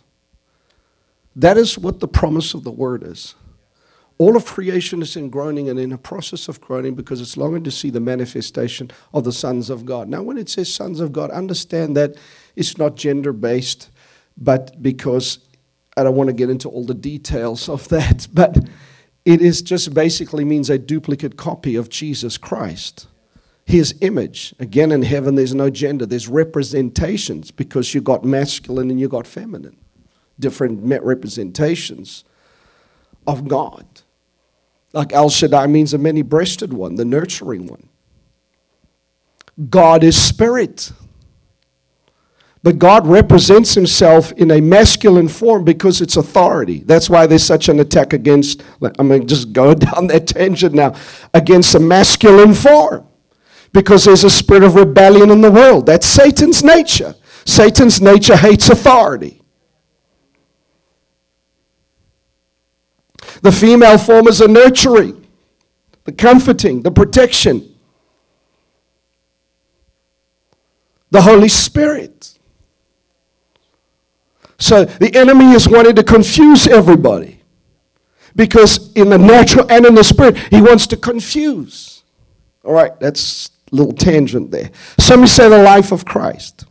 [SPEAKER 2] that is what the promise of the word is? All of creation is in groaning and in a process of groaning because it's longing to see the manifestation of the sons of God. Now, when it says sons of God, understand that it's not gender based but because I don't want to get into all the details of that, but it is just basically means a duplicate copy of Jesus Christ. His image. Again, in heaven, there's no gender, there's representations because you got masculine and you got feminine, different representations of God. Like El Shaddai means a many breasted one, the nurturing one. God is spirit. But God represents himself in a masculine form because it's authority. That's why there's such an attack against, I'm going to just go down that tangent now, against a masculine form. Because there's a spirit of rebellion in the world. That's Satan's nature. Satan's nature hates authority. The female form is the nurturing, the comforting, the protection, the Holy Spirit. So the enemy is wanting to confuse everybody. Because in the natural and in the spirit, he wants to confuse. All right, that's a little tangent there. Some say the life of Christ.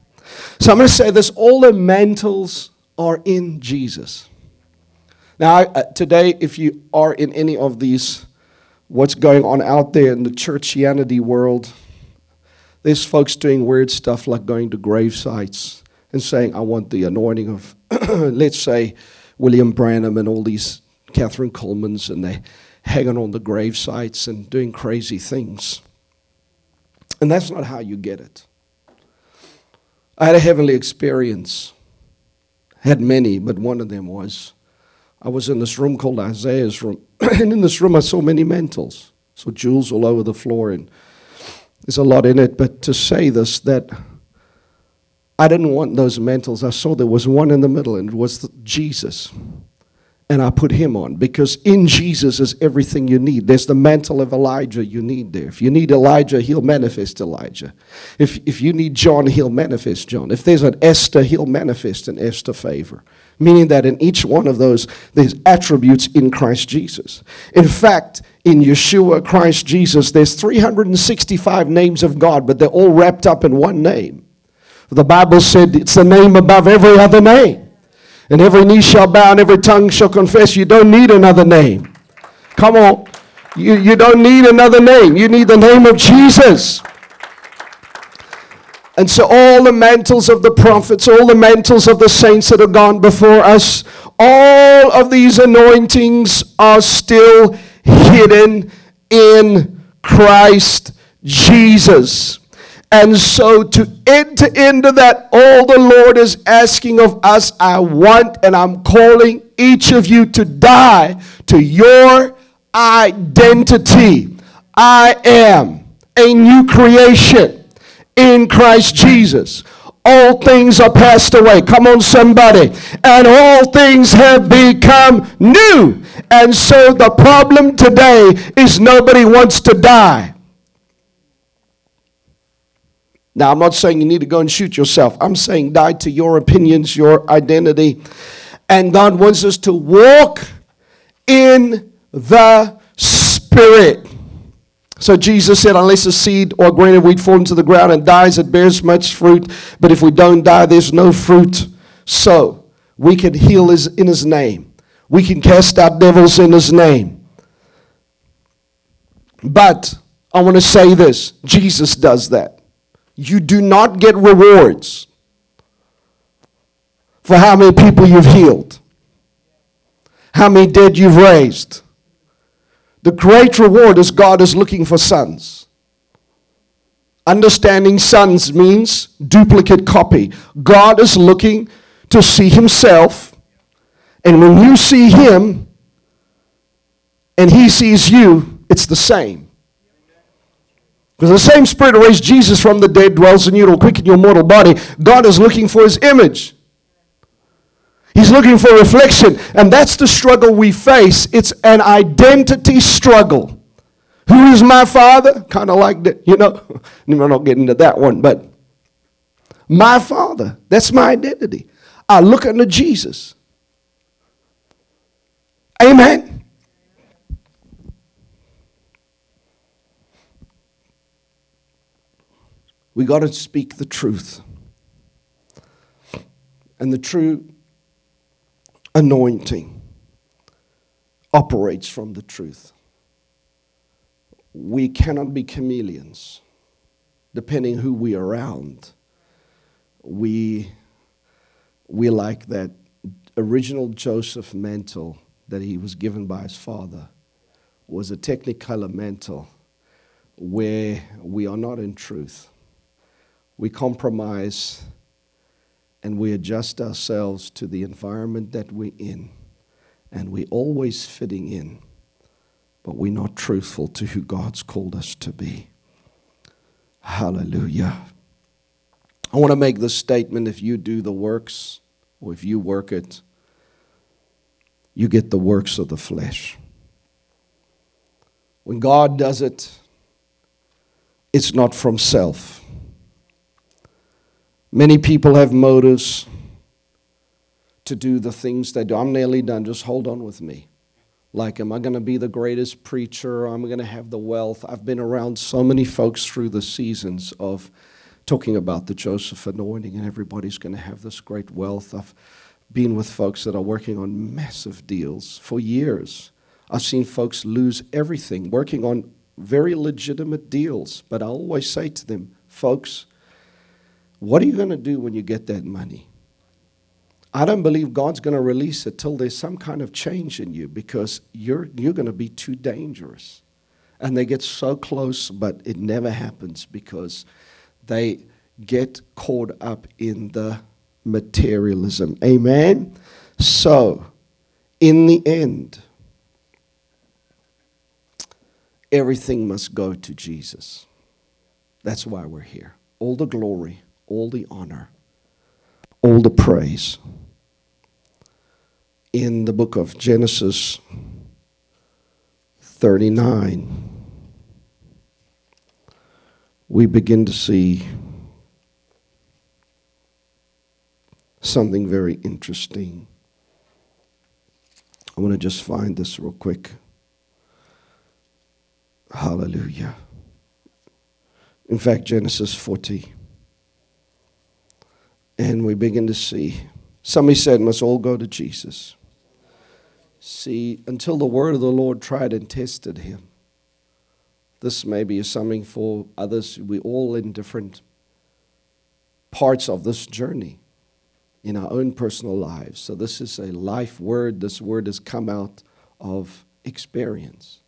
[SPEAKER 2] So I'm going to say this all the mantles are in Jesus. Now, uh, today, if you are in any of these, what's going on out there in the churchianity world, there's folks doing weird stuff like going to grave sites and saying, I want the anointing of, let's say, William Branham and all these Kathryn Kuhlmans, and they're hanging on the grave sites and doing crazy things. And that's not how you get it. I had a heavenly experience. Had many, but one of them was I was in this room called Isaiah's room. and in this room, I saw many mantles. So jewels all over the floor, and there's a lot in it. But to say this, that I didn't want those mantles. I saw there was one in the middle, and it was Jesus. And I put him on because in Jesus is everything you need. There's the mantle of Elijah you need there. If you need Elijah, he'll manifest Elijah. If, if you need John, he'll manifest John. If there's an Esther, he'll manifest an Esther favor. Meaning that in each one of those, there's attributes in Christ Jesus. In fact, in Yeshua, Christ Jesus, there's 365 names of God, but they're all wrapped up in one name. The Bible said it's the name above every other name. And every knee shall bow and every tongue shall confess. You don't need another name. Come on. You, you don't need another name. You need the name of Jesus. And so, all the mantles of the prophets, all the mantles of the saints that have gone before us, all of these anointings are still hidden in Christ Jesus. And so to enter into that, all the Lord is asking of us, I want and I'm calling each of you to die to your identity. I am a new creation in Christ Jesus. All things are passed away. Come on, somebody. And all things have become new. And so the problem today is nobody wants to die. Now, I'm not saying you need to go and shoot yourself. I'm saying die to your opinions, your identity. And God wants us to walk in the Spirit. So Jesus said, Unless a seed or a grain of wheat falls into the ground and dies, it bears much fruit. But if we don't die, there's no fruit. So we can heal in his name, we can cast out devils in his name. But I want to say this Jesus does that. You do not get rewards for how many people you've healed, how many dead you've raised the great reward is God is looking for sons. Understanding sons means duplicate copy. God is looking to see himself, and when you see him and he sees you, it's the same. Because the same spirit that raised Jesus from the dead dwells in you, will quicken your mortal body. God is looking for his image. He's looking for reflection. And that's the struggle we face. It's an identity struggle. Who is my father? Kind of like that, you know. We're not getting into that one, but my father, that's my identity. I look unto Jesus. Amen. We got to speak the truth. And the true anointing operates from the truth. We cannot be chameleons, depending who we are around. We, we like that original Joseph mantle that he was given by his father was a technicolor mantle where we are not in truth. We compromise and we adjust ourselves to the environment that we're in, and we're always fitting in, but we're not truthful to who God's called us to be. Hallelujah. I want to make this statement if you do the works, or if you work it, you get the works of the flesh. When God does it, it's not from self. Many people have motives to do the things they do. I'm nearly done. Just hold on with me. Like, am I going to be the greatest preacher? I'm going to have the wealth. I've been around so many folks through the seasons of talking about the Joseph anointing, and everybody's going to have this great wealth. I've been with folks that are working on massive deals for years. I've seen folks lose everything working on very legitimate deals, but I always say to them, folks, what are you going to do when you get that money? I don't believe God's going to release it till there's some kind of change in you because you're, you're going to be too dangerous. And they get so close, but it never happens because they get caught up in the materialism. Amen? So, in the end, everything must go to Jesus. That's why we're here. All the glory all the honor, all the praise. In the book of Genesis 39, we begin to see something very interesting. I want to just find this real quick. Hallelujah. In fact, Genesis 40 and we begin to see. Somebody said, must all go to Jesus. See, until the word of the Lord tried and tested him. This maybe is something for others. We're all in different parts of this journey in our own personal lives. So this is a life word. This word has come out of experience.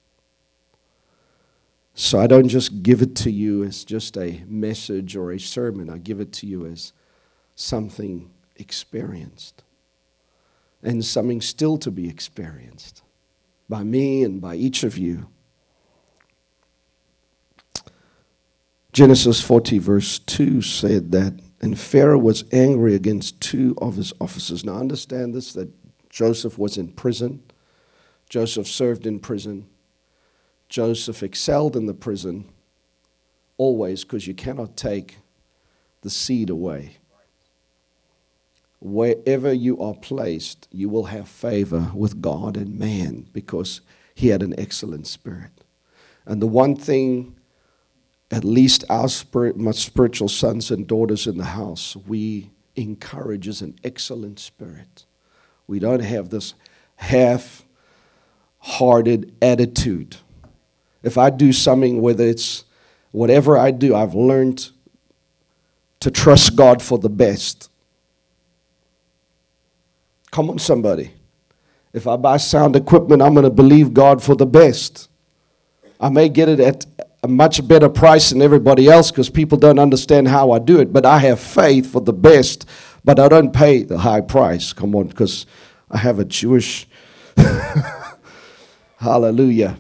[SPEAKER 2] So I don't just give it to you as just a message or a sermon. I give it to you as something experienced and something still to be experienced by me and by each of you. Genesis 40, verse 2 said that, and Pharaoh was angry against two of his officers. Now, understand this that Joseph was in prison, Joseph served in prison, Joseph excelled in the prison, always, because you cannot take the seed away. Wherever you are placed, you will have favor with God and man because he had an excellent spirit. And the one thing, at least our spirit, my spiritual sons and daughters in the house, we encourage is an excellent spirit. We don't have this half hearted attitude. If I do something, whether it's whatever I do, I've learned to trust God for the best. Come on, somebody. If I buy sound equipment, I'm going to believe God for the best. I may get it at a much better price than everybody else because people don't understand how I do it, but I have faith for the best, but I don't pay the high price. Come on, because I have a Jewish. Hallelujah.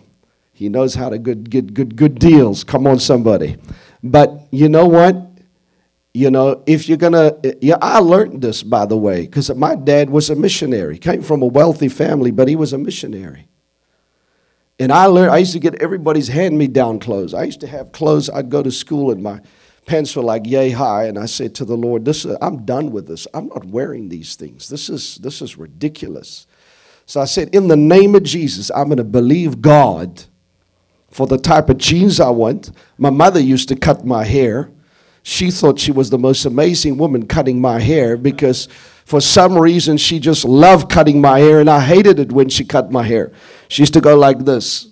[SPEAKER 2] He knows how to good, get good, good deals. Come on, somebody. But you know what? You know, if you're gonna, yeah, I learned this by the way, because my dad was a missionary. Came from a wealthy family, but he was a missionary. And I learned. I used to get everybody's hand-me-down clothes. I used to have clothes. I'd go to school and my pants were like yay high, and I said to the Lord, "This, is, I'm done with this. I'm not wearing these things. This is this is ridiculous." So I said, "In the name of Jesus, I'm to believe God." For the type of jeans I want. My mother used to cut my hair she thought she was the most amazing woman cutting my hair because for some reason she just loved cutting my hair and I hated it when she cut my hair. She used to go like this.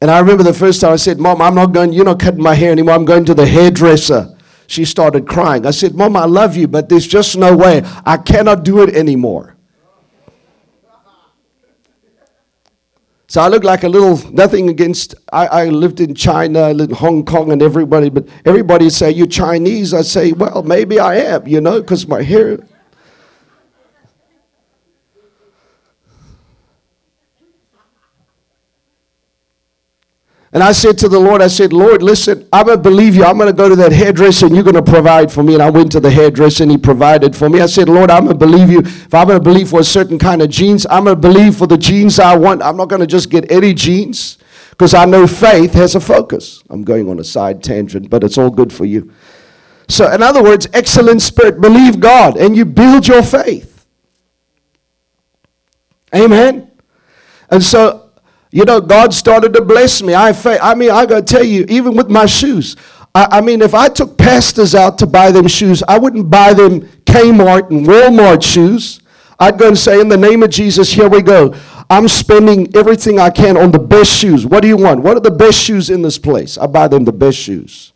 [SPEAKER 2] And I remember the first time I said, Mom, I'm not going, you're not cutting my hair anymore. I'm going to the hairdresser. She started crying. I said, Mom, I love you, but there's just no way. I cannot do it anymore. So I look like a little, nothing against, I, I lived in China, I lived in Hong Kong and everybody, but everybody say, you Chinese? I say, well, maybe I am, you know, because my hair. And I said to the Lord, I said, Lord, listen, I'm going to believe you. I'm going to go to that hairdresser and you're going to provide for me. And I went to the hairdresser and he provided for me. I said, Lord, I'm going to believe you. If I'm going to believe for a certain kind of jeans, I'm going to believe for the jeans I want. I'm not going to just get any jeans because I know faith has a focus. I'm going on a side tangent, but it's all good for you. So, in other words, excellent spirit, believe God and you build your faith. Amen. And so you know, God started to bless me. I, fa- I mean, I got to tell you, even with my shoes, I, I mean, if I took pastors out to buy them shoes, I wouldn't buy them Kmart and Walmart shoes. I'd go and say, in the name of Jesus, here we go. I'm spending everything I can on the best shoes. What do you want? What are the best shoes in this place? I buy them the best shoes.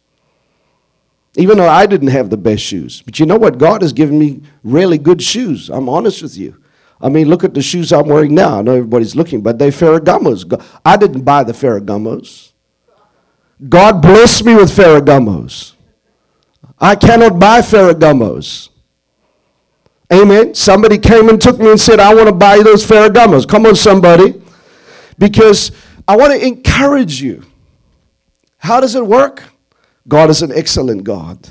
[SPEAKER 2] Even though I didn't have the best shoes. But you know what? God has given me really good shoes. I'm honest with you. I mean, look at the shoes I'm wearing now. I know everybody's looking, but they Ferragamos. I didn't buy the Ferragamos. God blessed me with Ferragamos. I cannot buy Ferragamos. Amen. Somebody came and took me and said, I want to buy those Ferragamos. Come on, somebody. Because I want to encourage you. How does it work? God is an excellent God.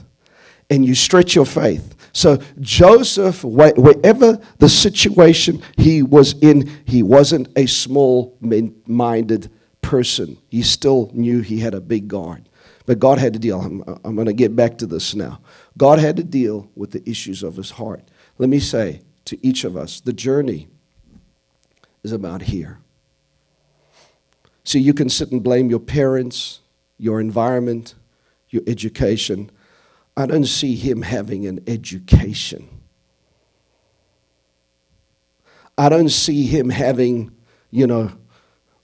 [SPEAKER 2] And you stretch your faith. So Joseph, wherever the situation he was in, he wasn't a small-minded person. He still knew he had a big guard. But God had to deal. I'm, I'm going to get back to this now. God had to deal with the issues of his heart. Let me say to each of us, the journey is about here. See, you can sit and blame your parents, your environment, your education. I don't see him having an education. I don't see him having, you know,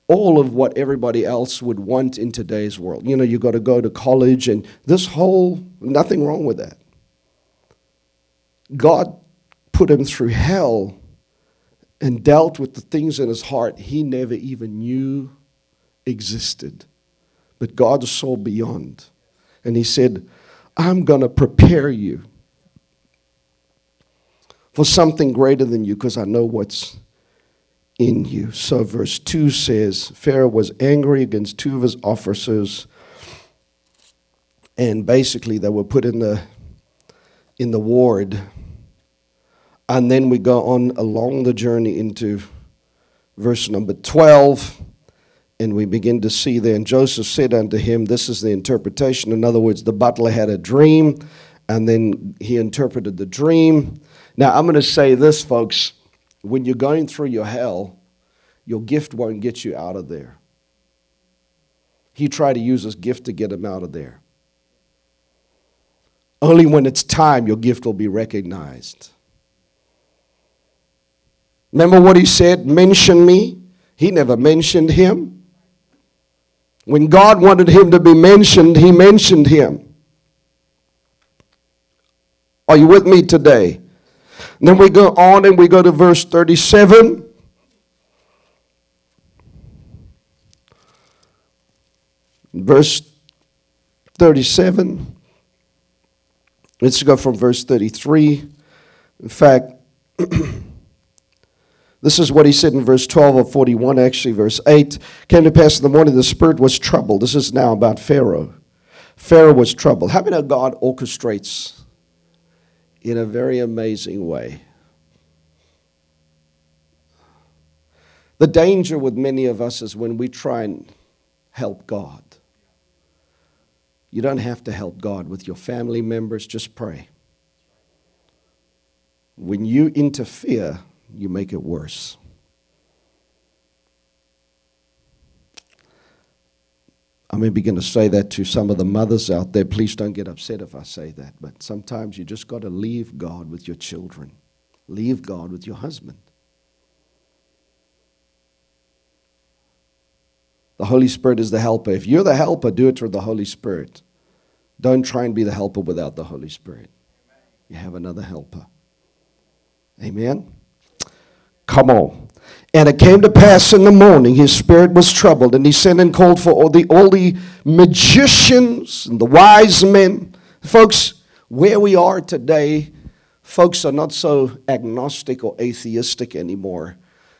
[SPEAKER 2] all of what everybody else would want in today's world. You know, you got to go to college and this whole, nothing wrong with that. God put him through hell and dealt with the things in his heart he never even knew existed. But God saw beyond. And he said, I'm going to prepare you for something greater than you because I know what's in you. So, verse 2 says Pharaoh was angry against two of his officers, and basically they were put in the, in the ward. And then we go on along the journey into verse number 12, and we begin to see there. And Joseph said unto him, This is the interpretation. In other words, the butler had a dream, and then he interpreted the dream. Now, I'm going to say this, folks when you're going through your hell, your gift won't get you out of there. He tried to use his gift to get him out of there. Only when it's time, your gift will be recognized. Remember what he said? Mention me. He never mentioned him. When God wanted him to be mentioned, he mentioned him. Are you with me today? And then we go on and we go to verse 37. Verse 37. Let's go from verse 33. In fact, this is what he said in verse 12 of 41, actually, verse 8. Came to pass in the morning, the Spirit was troubled. This is now about Pharaoh. Pharaoh was troubled. How many God orchestrates in a very amazing way. The danger with many of us is when we try and help God. You don't have to help God with your family members, just pray. When you interfere, you make it worse. I may begin to say that to some of the mothers out there. Please don't get upset if I say that. But sometimes you just got to leave God with your children, leave God with your husband. The Holy Spirit is the helper. If you're the helper, do it through the Holy Spirit. Don't try and be the helper without the Holy Spirit. You have another helper. Amen. Come on. And it came to pass in the morning, his spirit was troubled, and he sent and called for all the, all the magicians and the wise men. Folks, where we are today, folks are not so agnostic or atheistic anymore.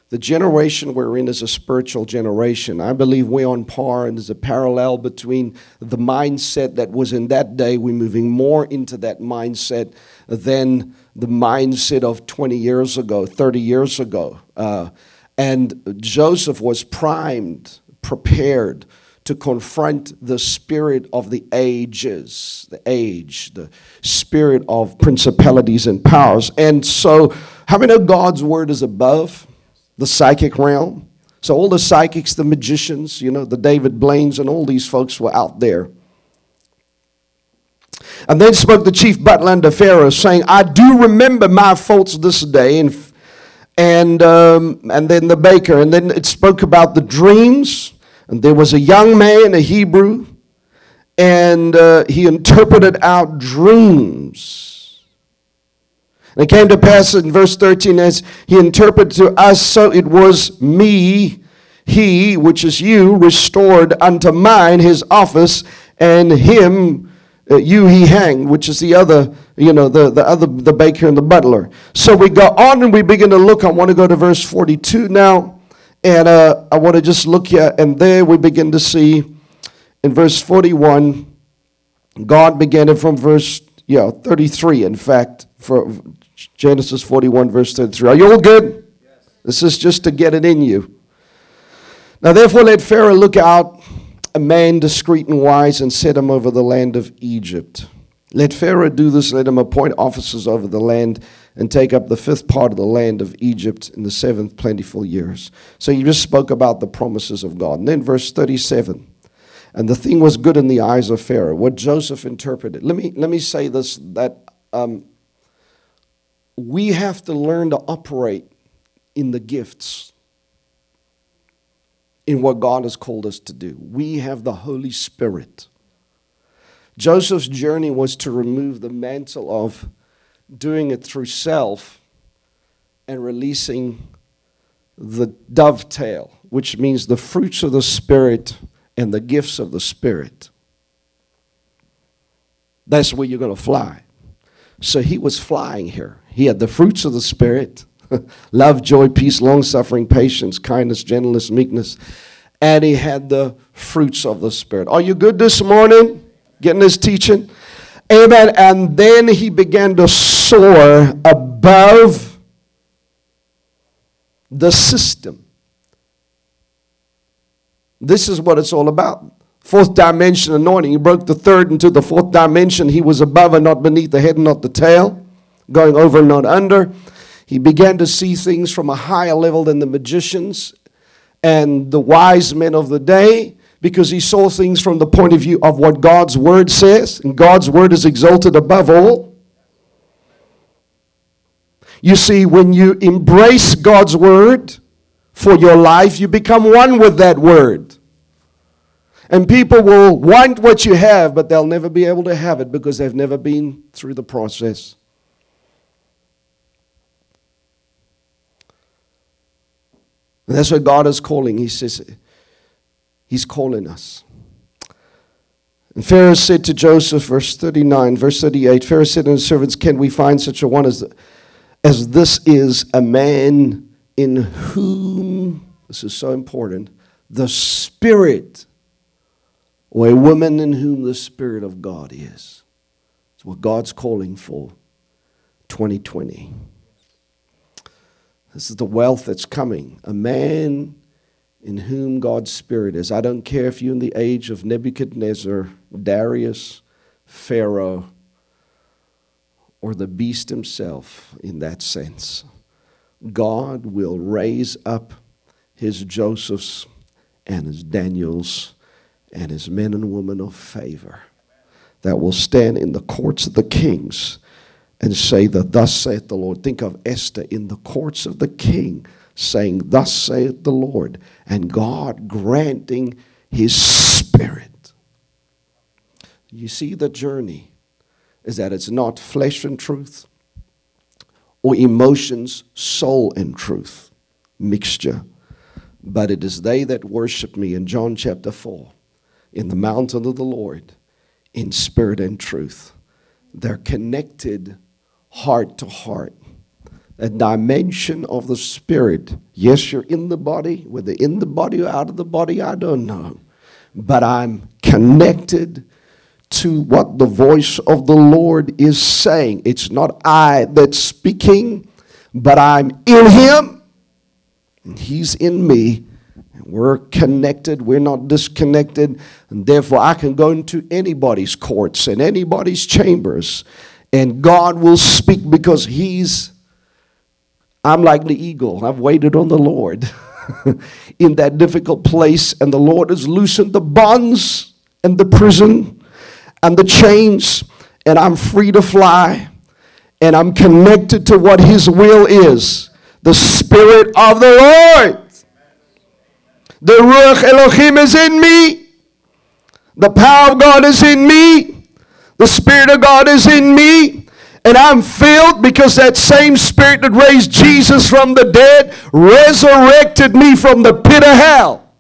[SPEAKER 2] The generation we're in is a spiritual generation. I believe we're on par, and there's a parallel between the mindset that was in that day. We're moving more into that mindset than the mindset of 20 years ago, 30 years ago. Uh, and Joseph was primed, prepared to confront the spirit of the ages, the age, the spirit of principalities and powers. And so, how many of God's word is above? the psychic realm. So all the psychics, the magicians, you know, the David Blaines and all these folks were out there. And then spoke the chief butler unto Pharaoh, saying, I do remember my faults this day. And, and, um, and then the baker. And then it spoke about the dreams. And there was a young man, a Hebrew, and uh, he interpreted out dreams. And it came to pass in verse 13 as he interpreted to us, so it was me, he, which is you, restored unto mine his office, and him, uh, you he hanged, which is the other, you know, the, the other, the baker and the butler. So we go on and we begin to look. I want to go to verse 42 now. And uh, I want to just look here, and there we begin to see in verse 41, God began it from verse yeah, 33, in fact, for Genesis 41, verse 33. Are you all good? Yes. This is just to get it in you. Now, therefore, let Pharaoh look out a man discreet and wise and set him over the land of Egypt. Let Pharaoh do this, let him appoint officers over the land and take up the fifth part of the land of Egypt in the seventh plentiful years. So you just spoke about the promises of God. And then verse 37. And the thing was good in the eyes of Pharaoh, what Joseph interpreted. Let me, let me say this that um, we have to learn to operate in the gifts in what God has called us to do. We have the Holy Spirit. Joseph's journey was to remove the mantle of doing it through self and releasing the dovetail, which means the fruits of the Spirit and the gifts of the Spirit. That's where you're going to fly. So he was flying here. He had the fruits of the Spirit, Love, joy, peace, long suffering, patience, kindness, gentleness, meekness. And he had the fruits of the Spirit. Are you good this morning? Getting this teaching? Amen. And then he began to soar above the system. This is what it's all about. Fourth dimension anointing. He broke the third into the fourth dimension. He was above and not beneath, the head and not the tail, going over and not under. He began to see things from a higher level than the magicians and the wise men of the day because he saw things from the point of view of what God's word says, and God's word is exalted above all. You see, when you embrace God's word for your life, you become one with that word. And people will want what you have, but they'll never be able to have it because they've never been through the process. And that's what God is calling. He says, He's calling us. And Pharaoh said to Joseph, verse 39, verse 38, Pharaoh said to his servants, Can we find such a one as, as this is a man in whom, this is so important, the Spirit or a woman in whom the Spirit of God is. It's what God's calling for 2020. This is the wealth that's coming. A man in whom God's Spirit is. I don't care if you're in the age of Nebuchadnezzar, Darius, Pharaoh, or the beast himself in that sense. God will raise up his Josephs and his Daniels and his men and women of favor that will stand in the courts of the kings and say that thus saith the Lord. Think of Esther in the courts of the king saying, Thus saith the Lord, and God granting his spirit. You see, the journey is that it's not flesh and truth or emotions, soul and truth mixture, but it is they that worship me in John chapter 4 in the mountain of the Lord in spirit and truth. They're connected heart to heart. A dimension of the spirit. Yes, you're in the body. Whether in the body or out of the body, I don't know. But I'm connected to what the voice of the Lord is saying. It's not I that's speaking, but I'm in Him, and He's in me we're connected, we're not disconnected, and therefore I can go into anybody's courts and anybody's chambers, and God will speak because He's, I'm like the eagle, I've waited on the Lord in that difficult place, and the Lord has loosened the bonds and the prison and the chains, and I'm free to fly, and I'm connected to what His will is. The Spirit of the Lord. The Ruach Elohim is in me. The power of God is in me. The Spirit of God is in me. And I'm filled because that same Spirit that raised Jesus from the dead resurrected me from the pit of hell.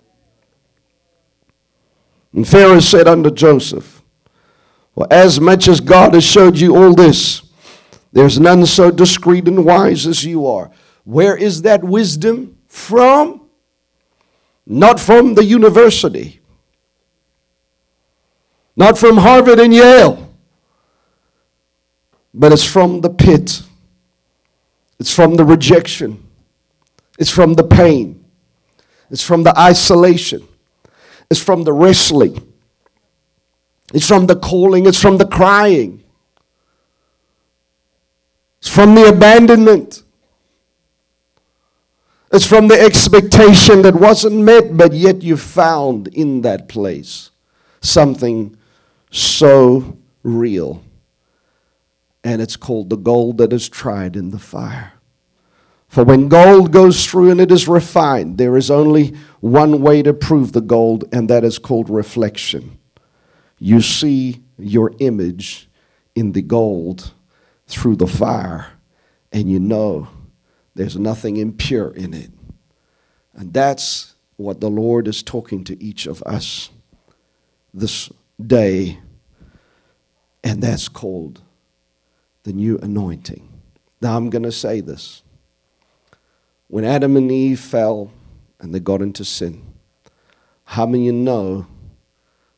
[SPEAKER 2] And Pharaoh said unto Joseph, Well, as much as God has showed you all this, there's none so discreet and wise as you are. Where is that wisdom from? not from the university, not from Harvard and Yale, but it's from the pit. It's from the rejection. It's from the pain. It's from the isolation. It's from the wrestling. It's from the calling. It's from the crying. It's from the abandonment. It's from the expectation that wasn't met, but yet you found in that place something so real. And it's called the gold that is tried in the fire. For when gold goes through and it is refined, there is only one way to prove the gold, and that is called reflection. You see your image in the gold through the fire, and you know there's nothing impure in it. And that's what the Lord is talking to each of us this day. And that's called the new anointing. Now, I'm going to say this. when Adam and Eve fell and they got into sin, how many know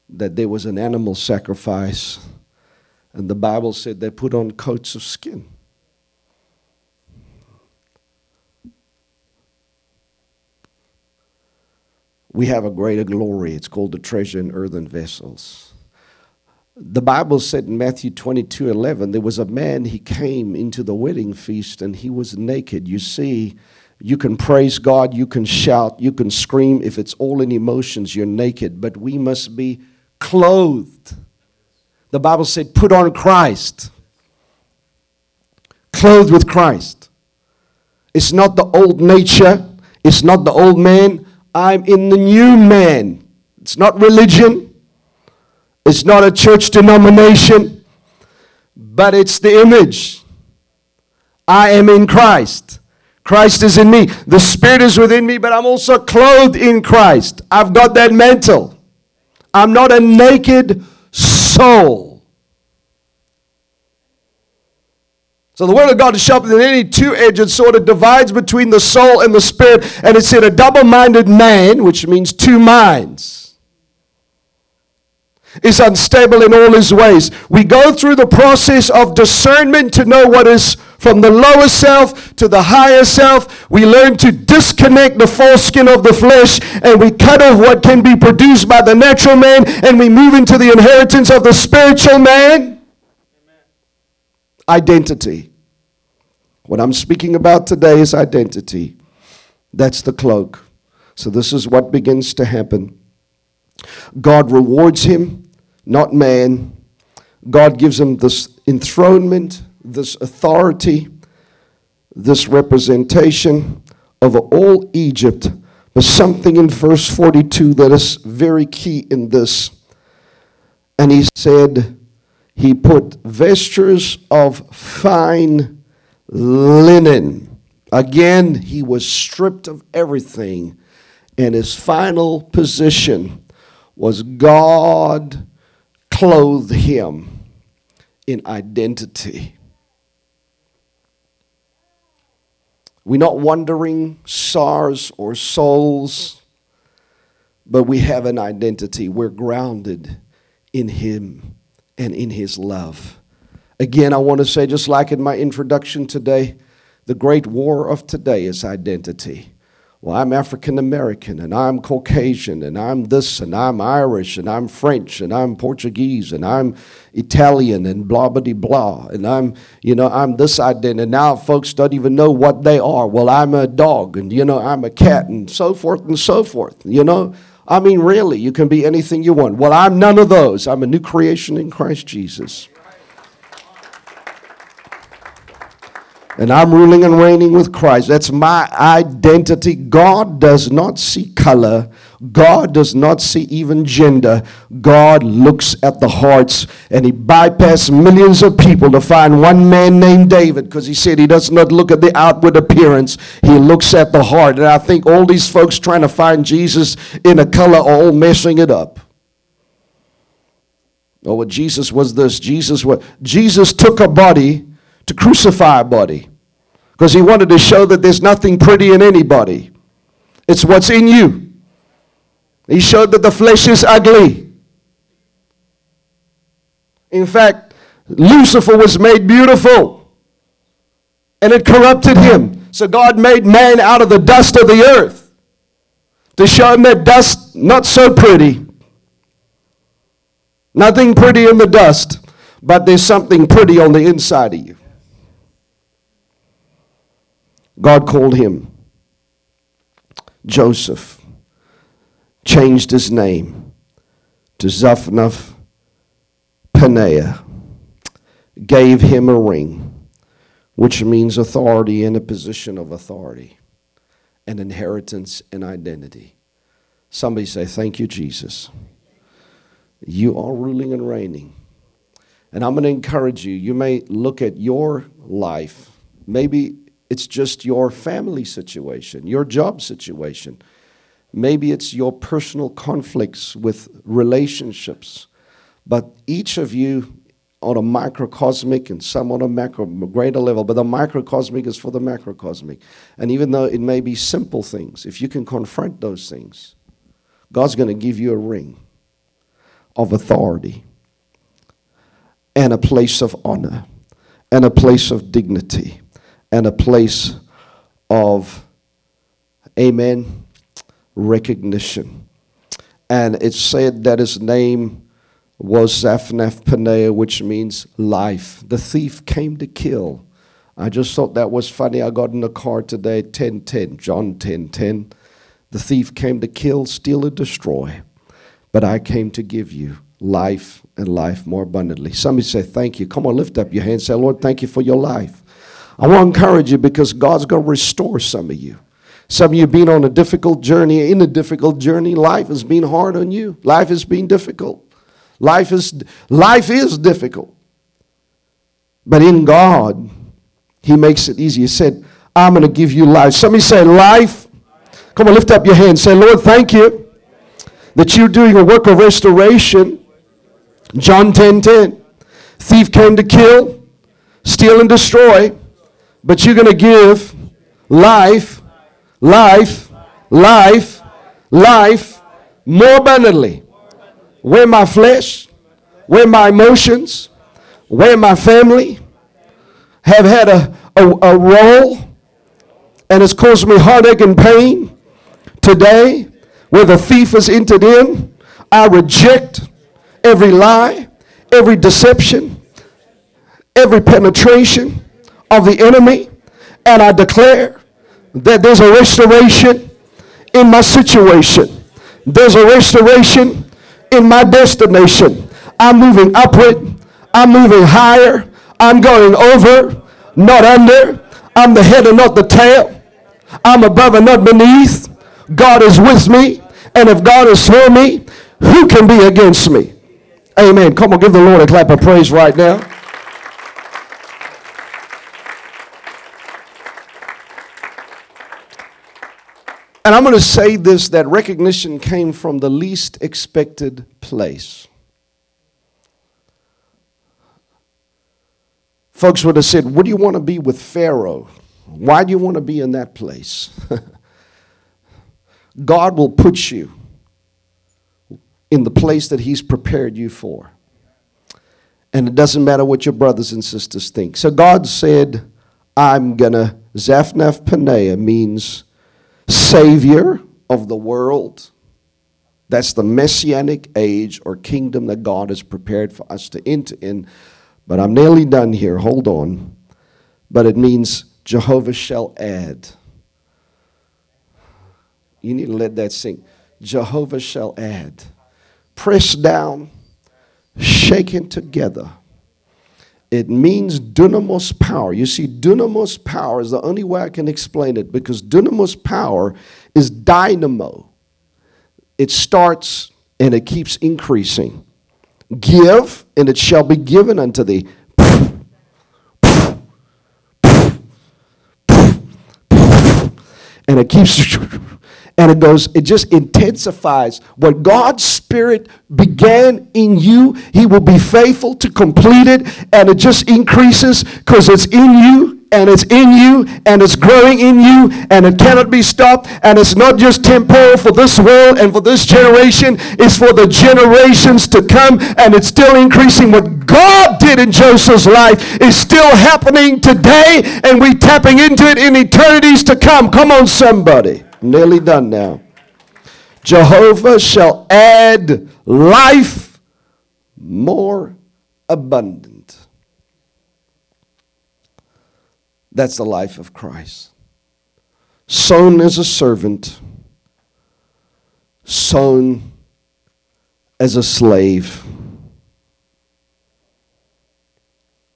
[SPEAKER 2] that there was an animal sacrifice? And the Bible said they put on coats of skin. We have a greater glory. It's called the treasure in earthen vessels. The Bible said in Matthew 22 11, there was a man, he came into the wedding feast and he was naked. You see, you can praise God, you can shout, you can scream. If it's all in emotions, you're naked. But we must be clothed. The Bible said, put on Christ. Clothed with Christ. It's not the old nature, it's not the old man. I'm in the new man. It's not religion, it's not a church denomination, but it's the image. I am in Christ. Christ is in me. The Spirit is within me, but I'm also clothed in Christ. I've got that mantle. I'm not a naked soul. So the word of God is sharper than any two-edged sword. It divides between the soul and the spirit, and it's in a double-minded man, which means two minds is unstable in all his ways. We go through the process of discernment to know what is from the lower self to the higher self. We learn to disconnect the foreskin of the flesh and we cut off what can be produced by the natural man and we move into the inheritance of the spiritual man. Amen. Identity. What I'm speaking about today is identity. That's the cloak. So, this is what begins to happen. God rewards him, not man. God gives him this enthronement, this authority, this representation of all Egypt. But something in verse 42 that is very key in this. And he said, He put vestures of fine linen. Again, he was stripped of everything. And his final position was God clothed him in identity. We're not wandering stars or souls, but we have an identity. We're grounded in Him and in His love. Again, I want to say, just like in my introduction today, the great war of today is identity well, I'm African American and I'm Caucasian and I'm this and I'm Irish and I'm French and I'm Portuguese and I'm Italian and blah blah blah and I'm you know I'm this identity and now folks don't even know what they are. Well, I'm a dog and you know I'm a cat and so forth and so forth. You know, I mean, really, you can be anything you want. Well, I'm none of those. I'm a new creation in Christ Jesus. And I'm ruling and reigning with Christ. That's my identity. God does not see color. God does not see even gender. God looks at the hearts and he bypassed millions of people to find one man named David because he said he does not look at the outward appearance. He looks at the heart. And I think all these folks trying to find Jesus in a color are all messing it up. Oh, well, Jesus was this. Jesus was Jesus took a body to crucify a body because he wanted to show that there's nothing pretty in anybody. It's what's in you. He showed that the flesh is ugly. In fact, Lucifer was made beautiful and it corrupted him. So God made man out of the dust of the earth to show him that dust not so pretty. Nothing pretty in the dust, but there's something pretty on the inside of you. God called him Joseph, changed his name to Zaphnath Paneah, gave him a ring, which means authority in a position of authority, an inheritance and identity. Somebody say, Thank you, Jesus. You are ruling and reigning. And I'm going to encourage you. You may look at your life, maybe it's just your family situation, your job situation. Maybe it's your personal conflicts with relationships. But each of you on a microcosmic and some on a macro greater level, but the microcosmic is for the macrocosmic. And even though it may be simple things, if you can confront those things, God's going to give you a ring of authority and a place of honor and a place of dignity and a place of, amen, recognition. And it said that his name was Zaphnath Paneah, which means life. The thief came to kill. I just thought that was funny. I got in the car today, 10 10, John 10 10. The thief came to kill, steal, and destroy. But I came to give you life and life more abundantly. Somebody say, Thank you. Come on, lift up your hand. Say, Lord, thank you for your life. I want to encourage you because God's going to restore some of you. Some of you have been on a difficult journey, in a difficult journey. Life has been hard on you. Life has been difficult. Life is, life is difficult. But in God, He makes it easy. He said, I'm going to give you life. Somebody say, Life. Come on, lift up your hand. Say, Lord, thank you that you're doing a work of restoration. John 10 10. Thief came to kill, steal, and destroy, but you're going to give life, life, life, life more abundantly where my flesh, where my emotions, where my family have had a, a, a role and has caused me heartache and pain. Today, where the thief has entered in, I reject every lie, every deception, every penetration of the enemy, and I declare that there's a restoration in my situation. There's a restoration in my destination. I'm moving upward. I'm moving higher. I'm going over, not under. I'm the head and not the tail. I'm above and not beneath. God is with me. And if God is for me, who can be against me? Amen. Come on, give the Lord a clap of praise right now. And I'm going to say this that recognition came from the least expected place. Folks would have said, What do you want to be with Pharaoh? Why do you want to be in that place? God will put you in the place that He's prepared you for. And it doesn't matter what your brothers and sisters think. So God said, I'm going to, Zaphnath Paneah means Savior of the world. That's the messianic age or kingdom that God has prepared for us to enter in. But I'm nearly done here. Hold on. But it means Jehovah shall add. You need to let that sink. Jehovah shall add. Pressed down, shaken together it means dunamis power. You see, dunamis power is the only way I can explain it because dunamis power is dynamo. It starts and it keeps increasing. Give, and it shall be given unto thee. And it keeps and it goes, it just intensifies. What God's Spirit began in you, He will be faithful to complete it, and it just increases because it's in you and it's in you and it's growing in you and it cannot be stopped. And it's not just temporal for this world and for this generation. It's for the generations to come. And it's still increasing. What god did in joseph's life is still happening today. And we tapping into it in eternities to come. Come on somebody nearly done now. Jehovah shall add life more abundant. That's the life of Christ. Sown as a servant, sown as a slave.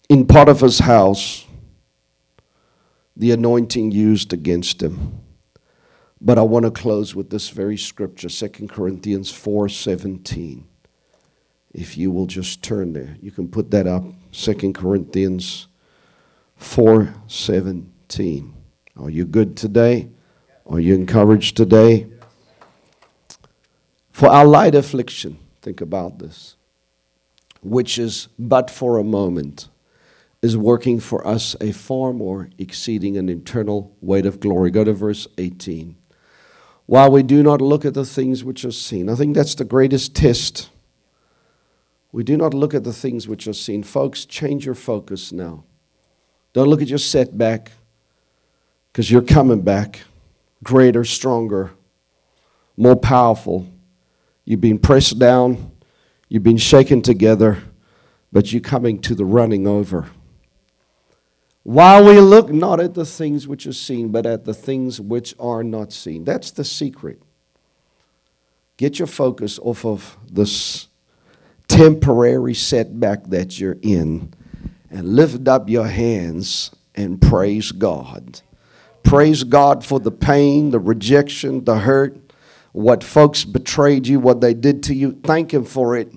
[SPEAKER 2] In Potiphar's house, the anointing used against him. But I want to close with this very scripture, 2 Corinthians 4:17. If you will just turn there. You can put that up. 2 Corinthians 4:17. Are you good today? Are you encouraged today? For our light affliction, think about this. which is but for a moment, is working for us a far more exceeding and eternal weight of glory. Go to verse 18. While we do not look at the things which are seen, I think that's the greatest test. We do not look at the things which are seen. Folks, change your focus now. Don't look at your setback because you're coming back greater, stronger, more powerful. You've been pressed down, you've been shaken together, but you're coming to the running over. While we look not at the things which are seen, but at the things which are not seen. That's the secret. Get your focus off of this temporary setback that you're in and lift up your hands and praise God. Praise God for the pain, the rejection, the hurt, what folks betrayed you, what they did to you. Thank Him for it.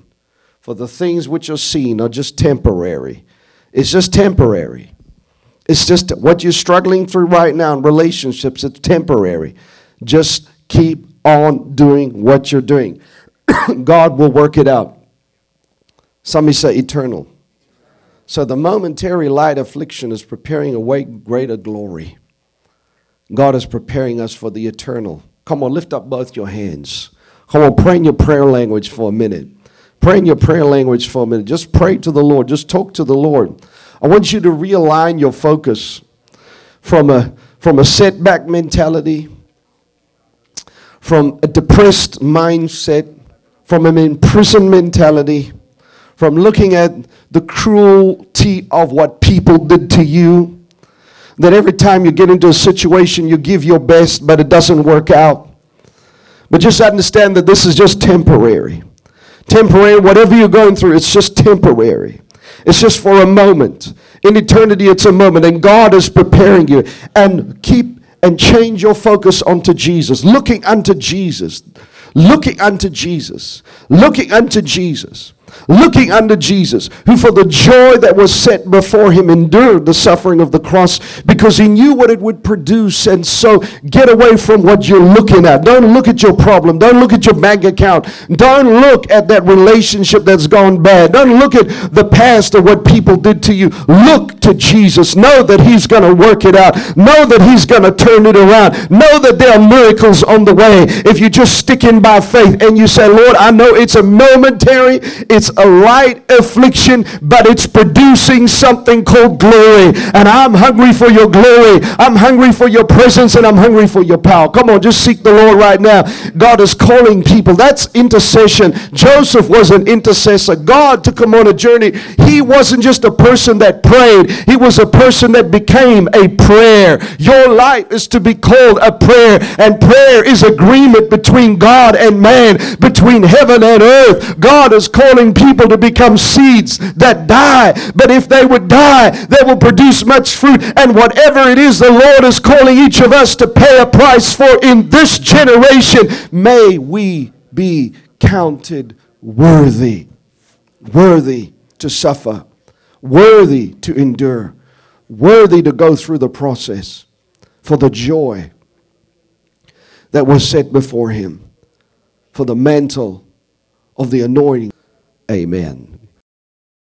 [SPEAKER 2] For the things which are seen are just temporary. It's just temporary. It's just what you're struggling through right now in relationships, it's temporary. Just keep on doing what you're doing. God will work it out. Somebody say eternal. So the momentary light affliction is preparing a way greater glory. God is preparing us for the eternal. Come on, lift up both your hands. Come on, pray in your prayer language for a minute. Pray in your prayer language for a minute. Just pray to the Lord. Just talk to the Lord. I want you to realign your focus from a, from a setback mentality, from a depressed mindset, from an imprisoned mentality, from looking at the cruelty of what people did to you. That every time you get into a situation, you give your best, but it doesn't work out. But just understand that this is just temporary. Temporary, whatever you're going through, it's just temporary. It's just for a moment. In eternity, it's a moment, and God is preparing you. And keep and change your focus onto Jesus, looking unto Jesus, looking unto Jesus, looking unto Jesus looking unto Jesus, who for the joy that was set before him endured the suffering of the cross because he knew what it would produce. And so get away from what you're looking at. Don't look at your problem. Don't look at your bank account. Don't look at that relationship that's gone bad. Don't look at the past or what people did to you. Look to Jesus. Know that he's going to work it out. Know that he's going to turn it around. Know that there are miracles on the way. If you just stick in by faith and you say, Lord, I know it's a momentary, it's a light affliction, but it's producing something called glory. And I'm hungry for your glory. I'm hungry for your presence and I'm hungry for your power. Come on, just seek the Lord right now. God is calling people. That's intercession. Joseph was an intercessor. God took him on a journey. He wasn't just a person that prayed, he was a person that became a prayer. Your life is to be called a prayer, and prayer is agreement between God and man, between heaven and earth. God is calling people to become seeds that die. But if they would die, they will produce much fruit. And whatever it is the Lord is calling each of us to pay a price for in this generation, may we be counted worthy. Worthy to suffer, worthy to endure, worthy to go through the process for the joy that was set before him, for the mantle of the anointing Amen.